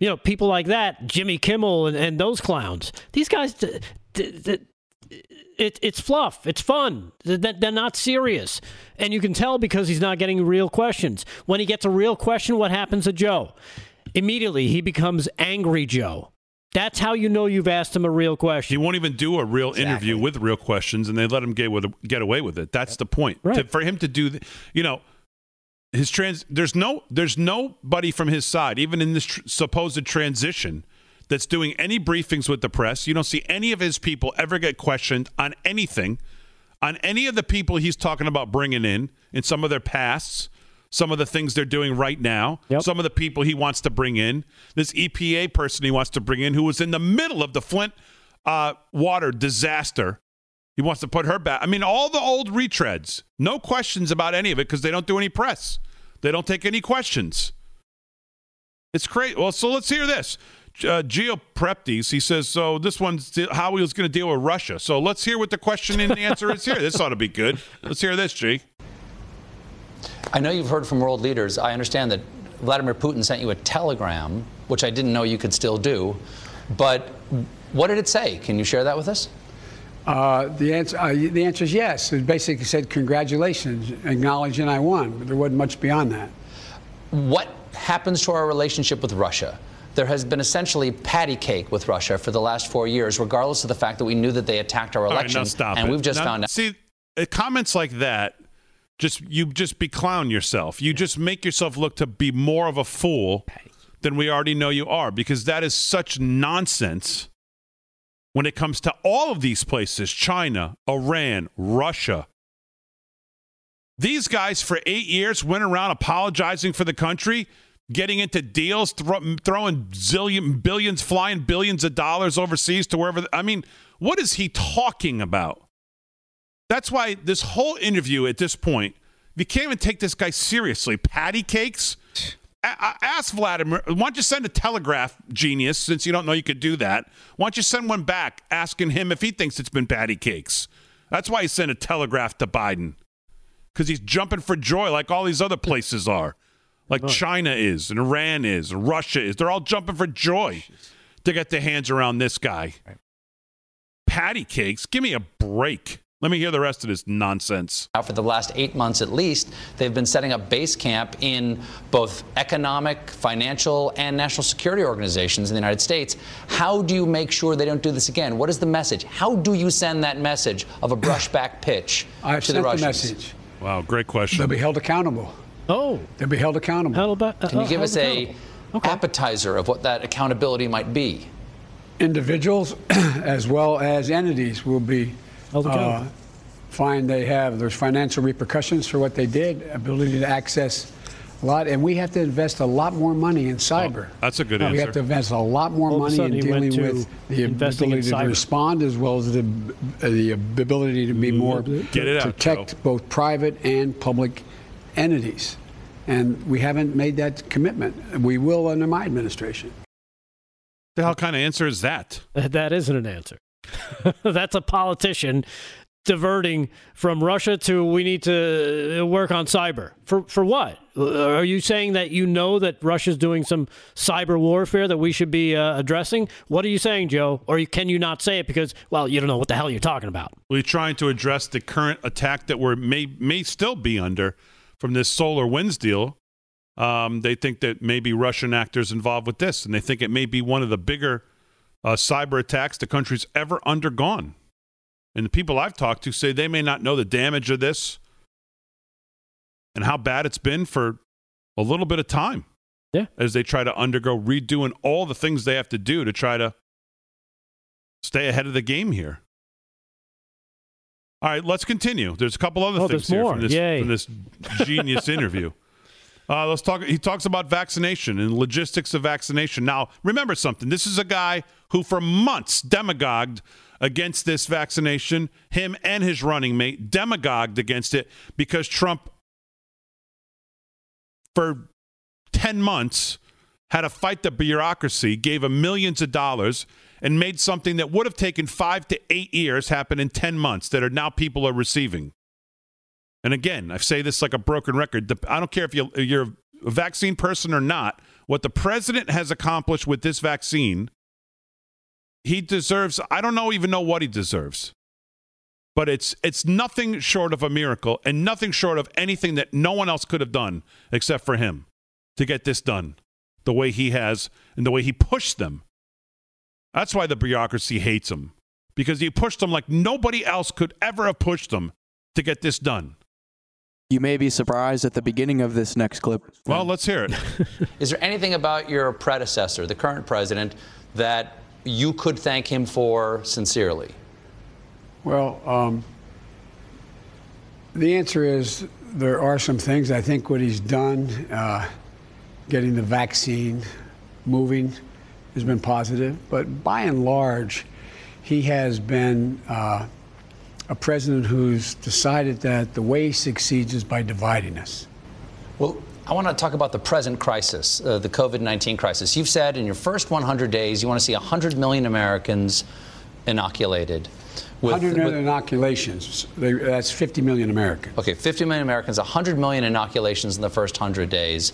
You know, people like that, Jimmy Kimmel and, and those clowns. These guys, it, it's fluff. It's fun. They're not serious, and you can tell because he's not getting real questions. When he gets a real question, what happens to Joe? Immediately, he becomes angry Joe. That's how you know you've asked him a real question. He won't even do a real interview with real questions, and they let him get with get away with it. That's the point. To- for him to do, th- you know, his trans. There's no there's nobody from his side, even in this tr- supposed transition, that's doing any briefings with the press. You don't see any of his people ever get questioned on anything, on any of the people he's talking about bringing in in some of their pasts. Some of the things they're doing right now, some of the people he wants to bring in, this EPA person he wants to bring in, who was in the middle of the Flint uh, water disaster. He wants to put her back. I mean, all the old retreads. No questions about any of it because they don't do any press. They don't take any questions. It's great. Well, so let's hear this. Uh, Geo Preptis, he says, so this one's how he was going to deal with Russia. So let's hear what the question and the answer is here. This ought to be good. Let's hear this, G. I know you've heard from world leaders. I understand that Vladimir Putin sent you a telegram, which I didn't know you could still do. But what did it say? Can you share that with us? Uh, the answer, uh, the answer is yes. It basically said congratulations, acknowledging I won, but there wasn't much beyond that. What happens to our relationship with Russia? There has been essentially patty cake with Russia for the last four years, regardless of the fact that we knew that they attacked our All right, election. now stop and it. we've just Now, found out. See, uh, comments like that, just you just be clown yourself. You just make yourself look to be more of a fool than we already know you are, because that is such nonsense. When it comes to all of these places, China, Iran, Russia, these guys for eight years went around apologizing for the country, getting into deals, thro- throwing zillion billions, flying billions of dollars overseas to wherever. I mean, what is he talking about? That's why this whole interview at this point, you can't even take this guy seriously. Patty cakes. Ask Vladimir. Why don't you send a telegraph genius since you don't know you could do that? Why don't you send one back asking him if he thinks it's been patty cakes? That's why he sent a telegraph to Biden. because he's jumping for joy like all these other places are, like China is, and Iran is, and Russia is. They're all jumping for joy to get their hands around this guy. Patty cakes, give me a break. Let me hear the rest of this nonsense. Now, for the last eight months at least, they've been setting up base camp in both economic, financial, and national security organizations in the United States. How do you make sure they don't do this again? What is the message? How do you send that message of a brushback pitch I've to sent the the, message. Wow, great question. They'll be held accountable. Oh, they'll be held accountable. Held about, uh, Can you uh, give us a appetizer of what that accountability might be? individuals as well as entities will be Held uh, accountable. find they have there's financial repercussions for what they did, ability to access a lot, and we have to invest a lot more money in cyber. That's a good we answer. We have to invest a lot more All money in dealing with the ability to respond as well as the uh, the ability to be more Get it out, protect both private and public entities. And we haven't made that commitment. We will under my administration. The hell kind of answer is that? That isn't an answer. That's a politician diverting from Russia to we need to work on cyber. For for what? Are you saying that you know that Russia's doing some cyber warfare that we should be uh, addressing? What are you saying, Joe? Or can you not say it because well, you don't know what the hell you're talking about? We're trying to address the current attack that we're may may still be under from this SolarWinds deal. Um, they think that maybe Russian actors involved with this, and they think it may be one of the bigger uh, cyber attacks the country's ever undergone. And the people I've talked to say they may not know the damage of this and how bad it's been for a little bit of time. Yeah. As they try to undergo redoing all the things they have to do to try to stay ahead of the game here. All right, let's continue. There's a couple other Oh, things here from this, from this genius interview. Uh, let's talk. He talks about vaccination and logistics of vaccination. Now, remember something. This is a guy who, for months, demagogued against this vaccination. Him and his running mate demagogued against it because Trump, for ten months, had to fight the bureaucracy, gave him millions of dollars, and made something that would have taken five to eight years happen in ten months. That are now people are receiving. And again, I say this like a broken record. The- I don't care if you- you're a vaccine person or not. What the president has accomplished with this vaccine, he deserves. I don't know even know what he deserves, but it's it's nothing short of a miracle and nothing short of anything that no one else could have done except for him to get this done the way he has and the way he pushed them. That's why the bureaucracy hates him because he pushed them like nobody else could ever have pushed them to get this done. You may be surprised at the beginning of this next clip. Well, let's hear it. Is there anything about your predecessor, the current president, that you could thank him for sincerely? Well, um, the answer is there are some things. I think what he's done, uh, getting the vaccine moving, has been positive. But by and large, he has been uh, a president who's decided that the way he succeeds is by dividing us. Well, I want to talk about the present crisis, uh, the COVID 19 crisis. You've said in your first 100 days you want to see 100 million Americans inoculated. With, 100 with- inoculations. They- That's 50 million Americans. Okay, 50 million Americans, 100 million inoculations in the first 100 days.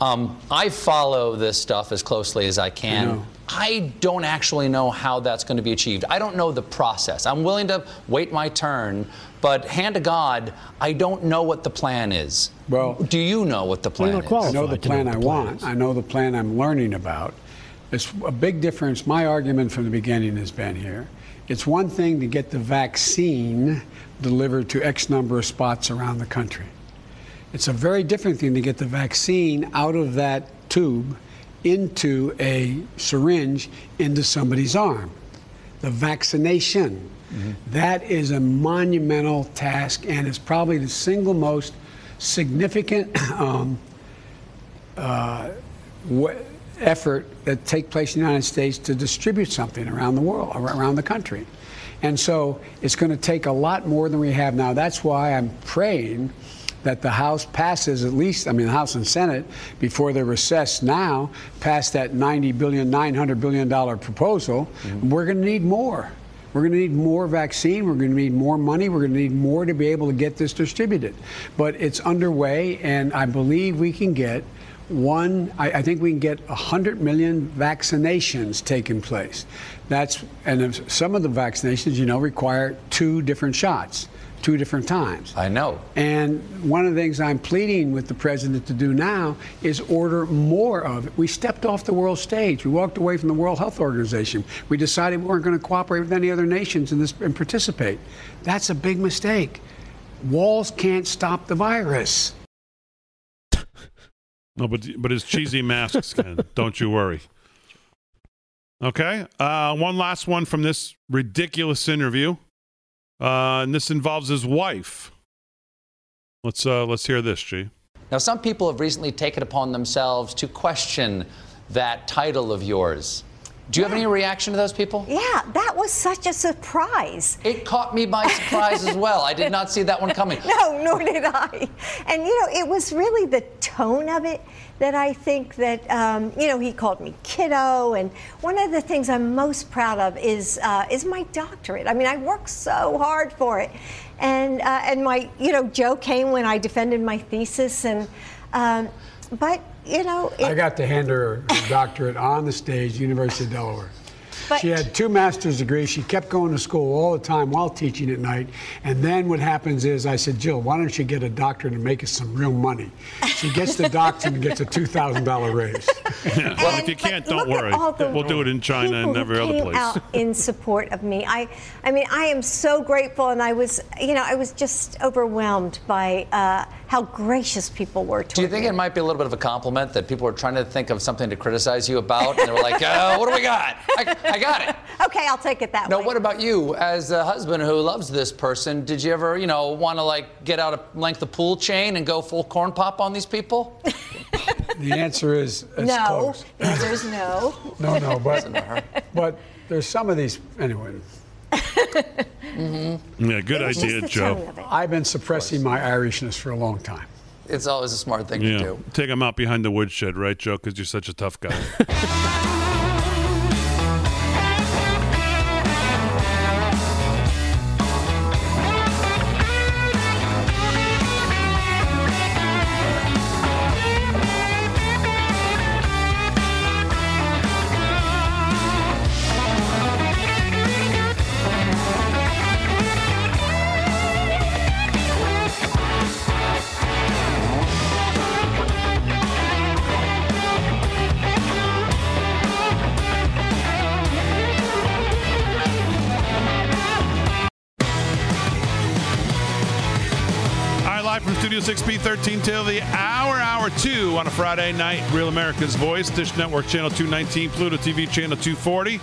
Um, I follow this stuff as closely as I can. I know. I don't actually know how that's going to be achieved. I don't know the process. I'm willing to wait my turn, but hand to God, I don't know what the plan is. Well, do you know what the plan is? I know the plan I want. I know the plan I'm learning about. It's a big difference. My argument from the beginning has been here. It's one thing to get the vaccine delivered to X number of spots around the country. It's a very different thing to get the vaccine out of that tube into a syringe into somebody's arm. The vaccination. That is a monumental task and is probably the single most significant um, uh, effort that take place in the United States to distribute something around the world, ar- around the country. And so it's going to take a lot more than we have now. That's why I'm praying that the House passes at least, I mean, the House and Senate, before they're recessed now, pass that $90 billion, $900 billion proposal. Mm-hmm. We're going to need more. We're going to need more vaccine. We're going to need more money. We're going to need more to be able to get this distributed. But it's underway, and I believe we can get one, I, I think we can get 100 million vaccinations taking place. That's, and some of the vaccinations, you know, require two different shots, two different times. I know. And one of the things I'm pleading with the president to do now is order more of it. We stepped off the world stage. We walked away from the World Health Organization. We decided we weren't going to cooperate with any other nations in this and participate. That's a big mistake. Walls can't stop the virus. No, but but his cheesy masks can. Don't you worry. Okay. Uh, one last one from this ridiculous interview, uh, and this involves his wife. Let's uh, let's hear this, G. Now, some people have recently taken upon themselves to question that title of yours. Do you have any reaction to those people? Yeah, that was such a surprise. It caught me by surprise as well. I did not see that one coming. No, nor did I. And you know, it was really the tone of it that I think that um, you know he called me kiddo, and one of the things I'm most proud of is uh, is my doctorate. I mean, I worked so hard for it, and uh, and my you know Joe came when I defended my thesis, and um, but you know I got to hand her a doctorate on the stage, University of Delaware. But- she had two master's degrees. She kept going to school all the time while teaching at night. And then what happens is I said, Jill, why don't you get a doctorate and make us some real money? She gets the doctorate and gets a $2,000 raise. well, if you can't, don't worry. We'll do it in China and every other place. out in support of me. I, I mean, I am so grateful, and I was, you know, I was just overwhelmed by uh, how gracious people were. To Do you think me. it might be a little bit of a compliment that people were trying to think of something to criticize you about, and they were like, uh, "What do we got? I, I got it." Okay, I'll take it that Now, way. Now, what about you, as a husband who loves this person? Did you ever, you know, want to like get out a length of pool chain and go full corn pop on these people? The answer is it's no, close. the answer is no. No, no, but, but there's some of these, anyway. Mm-hmm. Yeah, good It idea, Joe. tone of it. I've been suppressing my Irishness for a long time. It's always a smart thing Yeah, to do. take him out behind the woodshed, right, Joe? Because you're such a tough guy. on a Friday night. Real America's Voice, Dish Network Channel 219, Pluto TV Channel 240.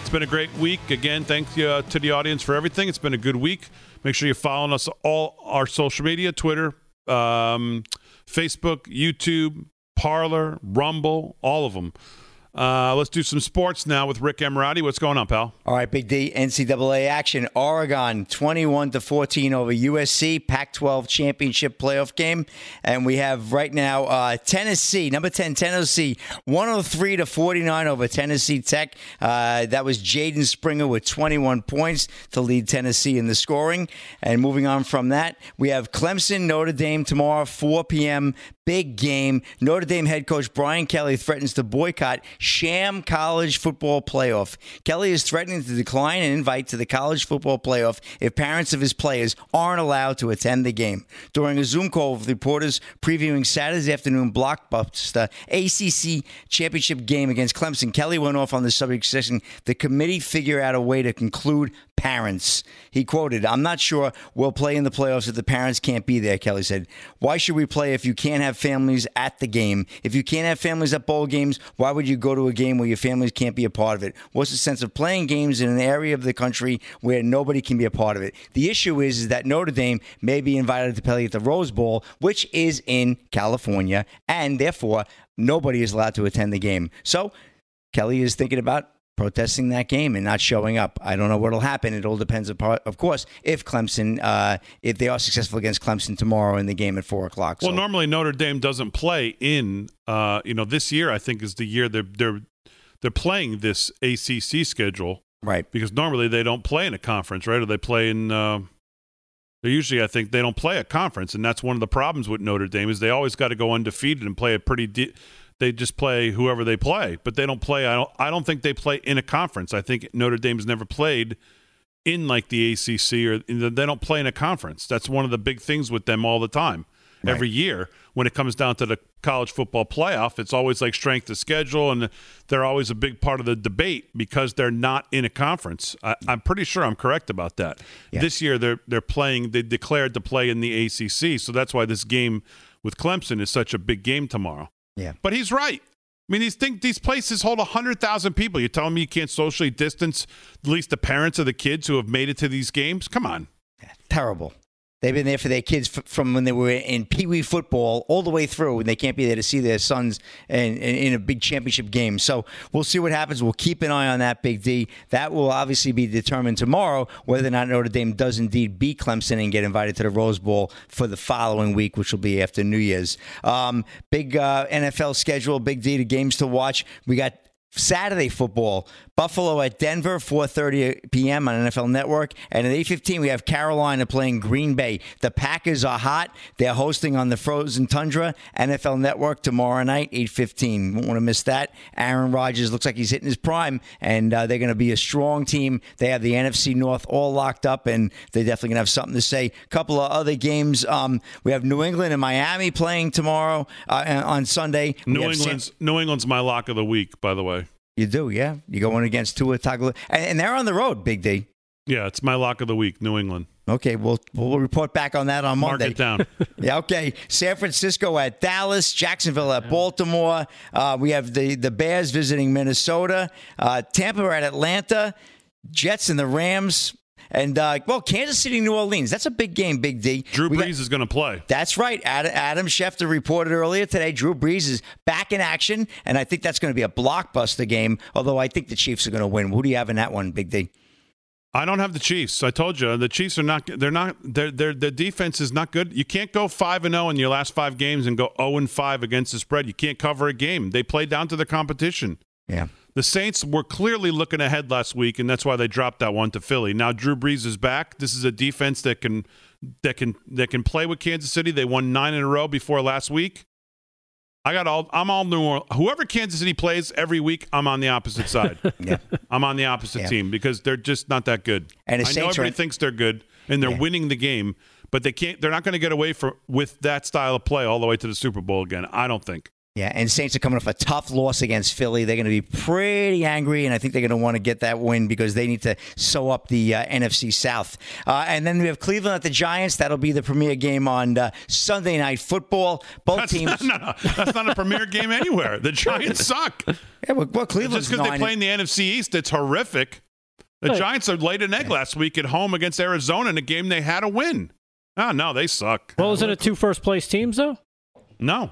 It's been a great week. Again, thank you uh, to the audience for everything. It's been a good week. Make sure you're following us all our social media Twitter, um, Facebook, YouTube, Parler, Rumble, all of them. Uh, let's do some sports now with Rick Emirati. What's going on, pal? All right, Big D, NCAA action. Oregon 21 to 14 over USC, Pac 12 championship playoff game. And we have right now uh, Tennessee, number 10, Tennessee, 103 to 49 over Tennessee Tech. Uh, that was Jaden Springer with 21 points to lead Tennessee in the scoring. And moving on from that, we have Clemson, Notre Dame tomorrow, 4 p.m. Big game. Notre Dame head coach Brian Kelly threatens to boycott sham college football playoff. Kelly is threatening to decline an invite to the college football playoff if parents of his players aren't allowed to attend the game. During a Zoom call with reporters previewing Saturday's afternoon blockbuster ACC championship game against Clemson, Kelly went off on the subject saying the committee figure out a way to conclude parents. He quoted, I'm not sure we'll play in the playoffs if the parents can't be there, Kelly said. Why should we play if you can't have families at the game? If you can't have families at bowl games, why would you go to a game where your families can't be a part of it? What's the sense of playing games in an area of the country where nobody can be a part of it? The issue is, is that Notre Dame may be invited to play at the Rose Bowl, which is in California, and therefore nobody is allowed to attend the game. So Kelly is thinking about protesting that game and not showing up. I don't know what'll happen. It all depends, upon, of course, if Clemson, uh, if they are successful against Clemson tomorrow in the game at four o'clock. Well, normally Notre Dame doesn't play in. Uh, you know, this year I think is the year they're they're they're playing this ACC schedule. Right. Because normally they don't play in a conference, right? Or they play in. Uh, they usually, I think, they don't play a conference, and that's one of the problems with Notre Dame is they always got to go undefeated and play a pretty. De- they just play whoever they play, but they don't play. I don't. I don't think they play in a conference. I think Notre Dame's never played in like the ACC or they don't play in a conference. That's one of the big things with them all the time. Right. Every year, when it comes down to the college football playoff, it's always like strength of schedule, and they're always a big part of the debate because they're not in a conference. I, am pretty sure I'm correct about that. Yeah. This year, they're they're playing. They declared to play in the ACC, so that's why this game with Clemson is such a big game tomorrow. Yeah, but he's right. I mean, these think these places hold hundred thousand people. You're telling me you can't socially distance at least the parents of the kids who have made it to these games? Come on, terrible. They've been there for their kids f- from when they were in Pee Wee football all the way through, and they can't be there to see their sons in, in, in, a big championship game. So we'll see what happens. We'll keep an eye on that, Big D. That will obviously be determined tomorrow whether or not Notre Dame does indeed beat Clemson and get invited to the Rose Bowl for the following week, which will be after New Year's. Um, big uh, NFL schedule, Big D, the games to watch. We got Saturday football. Buffalo at Denver, 4:30 p.m. on NFL Network, and at 8:15 we have Carolina playing Green Bay. The Packers are hot; they're hosting on the frozen tundra. NFL Network tomorrow night, 8:15. Won't want to miss that. Aaron Rodgers looks like he's hitting his prime, and uh, they're going to be a strong team. They have the NFC North all locked up, and they're definitely going to have something to say. A couple of other games. Um, we have New England and Miami playing tomorrow uh, on Sunday. New England's San- New England's my lock of the week, by the way. You do, yeah. You're going against Tua Tagovailoa, and, and they're on the road, Big D. Yeah, it's my lock of the week, New England. Okay, we'll we'll report back on that on Monday. Mark it down. yeah, okay. San Francisco at Dallas, Jacksonville at Baltimore. Uh, we have the the Bears visiting Minnesota. Uh, Tampa at Atlanta. Jets and the Rams. And uh, well, Kansas City, New Orleans. That's a big game, Big D. Drew Brees got, is going to play. That's right. Adam, Adam Schefter reported earlier today. Drew Brees is back in action, and I think that's going to be a blockbuster game. Although I think the Chiefs are going to win. Who do you have in that one, Big D? I don't have the Chiefs. I told you the Chiefs are not. They're not. Their their their defense is not good. You can't go five and zero oh in your last five games and go zero and five against the spread. You can't cover a game. They play down to the competition. Yeah. The Saints were clearly looking ahead last week, and that's why they dropped that one to Philly. Now Drew Brees is back. This is a defense that can that can that can play with Kansas City. They won nine in a row before last week. I got all. I'm all New Orleans. Whoever Kansas City plays every week, I'm on the opposite side. yeah, I'm on the opposite yeah. team because they're just not that good. And I know everybody thinks they're good and they're yeah. winning the game, but they can't. They're not going to get away from with that style of play all the way to the Super Bowl again. I don't think. Yeah, and Saints are coming off a tough loss against Philly. They're going to be pretty angry, and I think they're going to want to get that win because they need to sew up the uh, NFC South. Uh, and then we have Cleveland at the Giants. That'll be the premier game on uh, Sunday Night Football. Both that's teams. Not, no, that's not a premier game anywhere. The Giants suck. Yeah, well, well Cleveland's just because they play in the NFC East, it's horrific. The Giants are laid an egg yeah. last week at home against Arizona in a game they had to win. Oh no, they suck. Well, wasn't it two first place teams though? No.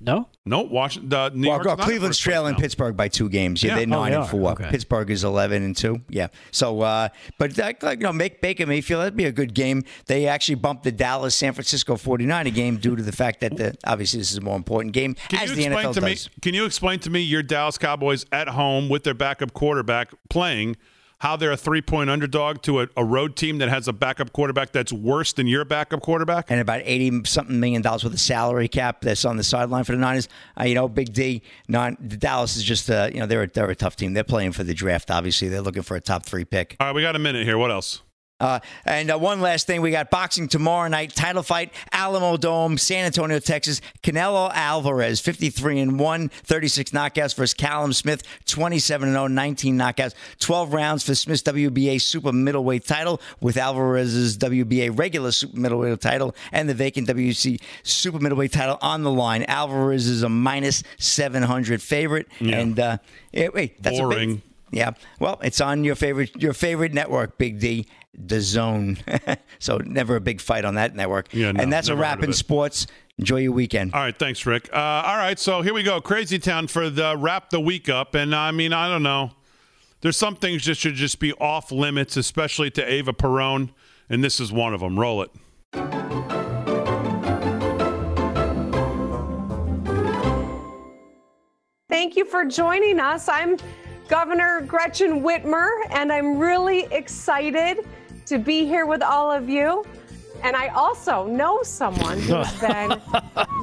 No, no. Washington, uh, New well, York. Cleveland's trailing Pittsburgh by two games. Yeah, yeah. they're nine oh, and four. Okay. Pittsburgh is eleven and two. Yeah. So, uh, but that, like, you know, make Baker Mayfield that'd be a good game. They actually bumped the Dallas San Francisco 49er game due to the fact that the, obviously this is a more important game can as the NFL to does. Me, can you explain to me your Dallas Cowboys at home with their backup quarterback playing? How they're a three point underdog to a, a, road team that has a backup quarterback that's worse than your backup quarterback? And about 80 something million dollars with a salary cap that's on the sideline for the Niners. Uh, you know, Big D, non, Dallas is just, uh, you know, they're, they're a tough team. They're playing for the draft, obviously. They're looking for a top three pick. All right, we got a minute here. What else? Uh, and uh, one last thing, we got boxing tomorrow night. Title fight, Alamodome, San Antonio, Texas. Canelo Alvarez, 53 and 1, 36 knockouts versus Callum Smith, 27 and 0, 19 knockouts. 12 rounds for Smith's WBA super middleweight title with Alvarez's WBA regular super middleweight title and the vacant WC super middleweight title on the line. Alvarez is a minus 700 favorite. Yeah. And uh, it, wait, that's boring. A big, yeah. Well, it's on your favorite your favorite network, Big D, DAZN. so never a big fight on that network. Yeah, no, and that's a wrap in sports. Enjoy your weekend. All right, thanks, Rick. Uh, all right, so here we go, Crazy Town for the wrap the week up, and I mean, I don't know. There's some things that should just be off limits, especially to Ava Perone, and this is one of them. Roll it. Thank you for joining us. I'm Governor Gretchen Whitmer, and I'm really excited to be here with all of you. And I also know someone who's been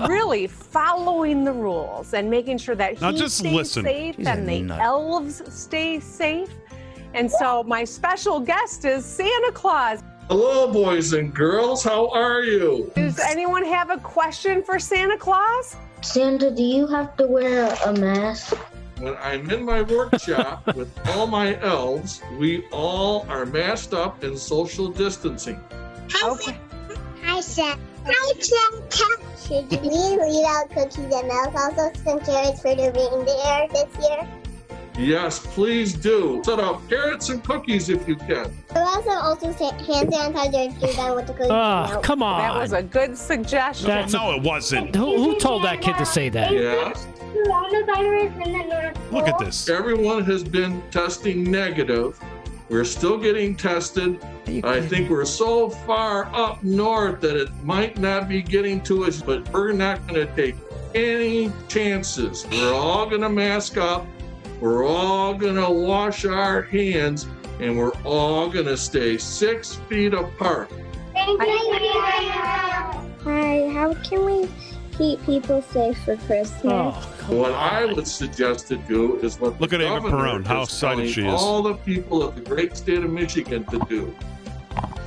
really following the rules and making sure that Now he just stays listen. safe She's and the nut. elves stay safe. And so my special guest is Santa Claus. Hello, boys and girls. How are you? Does anyone have a question for Santa Claus? Santa, do you have to wear a mask? When I'm in my workshop with all my elves, we all are masked up and social distancing. Okay. Hi, Santa. Hi, Santa. Should we leave out cookies and milk also some carrots for the reindeer this year? Yes, please do. Set up carrots and cookies if you can. We'll also also hand sanitizer if you're done with the cookies ah, and milk. come on. That was a good suggestion. That's no, it wasn't. Who, who told that kid to say that? Yes. Coronavirus in the North Look at this. Everyone has been testing negative. We're still getting tested. I think we're so far up north that it might not be getting to us, but we're not going to take any chances. We're all going to mask up. We're all going to wash our hands and we're all going to stay six feet apart. Hi, how can we keep people safe for Christmas? Oh. What I would suggest to do is what Look the at Ava governor Perone, how is excited telling she is. All the people of the great state of Michigan to do: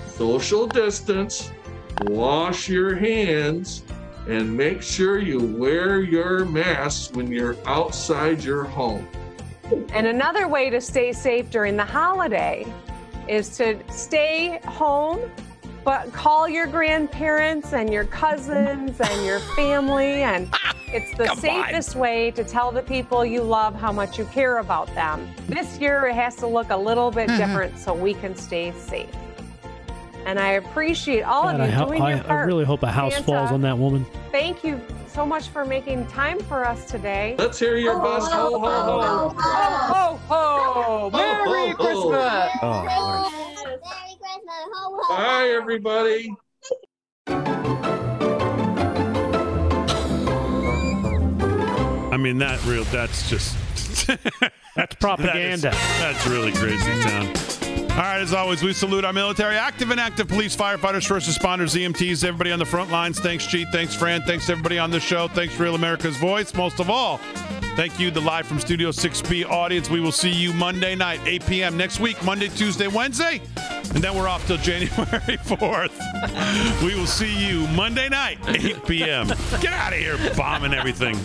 social distance, wash your hands, and make sure you wear your mask when you're outside your home. And another way to stay safe during the holiday is to stay home, but call your grandparents and your cousins and your family. And it's the safest way to tell the people you love how much you care about them. This year, it has to look a little bit Mm-hmm. different so we can stay safe. And I appreciate all God, of I, you ho- doing I, your I part. really hope a house Santa, falls on that woman. Thank you so much for making time for us today. Let's hear your oh, best ho oh, oh, ho ho. Ho, ho, ho! Merry ho, ho. Christmas! Oh, Bye, everybody. I mean, that real. That's just. that's propaganda. that's really crazy town. All right, as always, we salute our military, active and active police, firefighters, first responders, EMTs, everybody on the front lines. Thanks, Cheat. Thanks, Fran. Thanks, everybody on the show. Thanks, Real America's Voice. Most of all, thank you, the live from Studio 6B audience. We will see you Monday night, 8 p.m. next week, Monday, Tuesday, Wednesday. And then we're off till January 4th. we will see you Monday night, 8 p.m. Get out of here, bombing everything.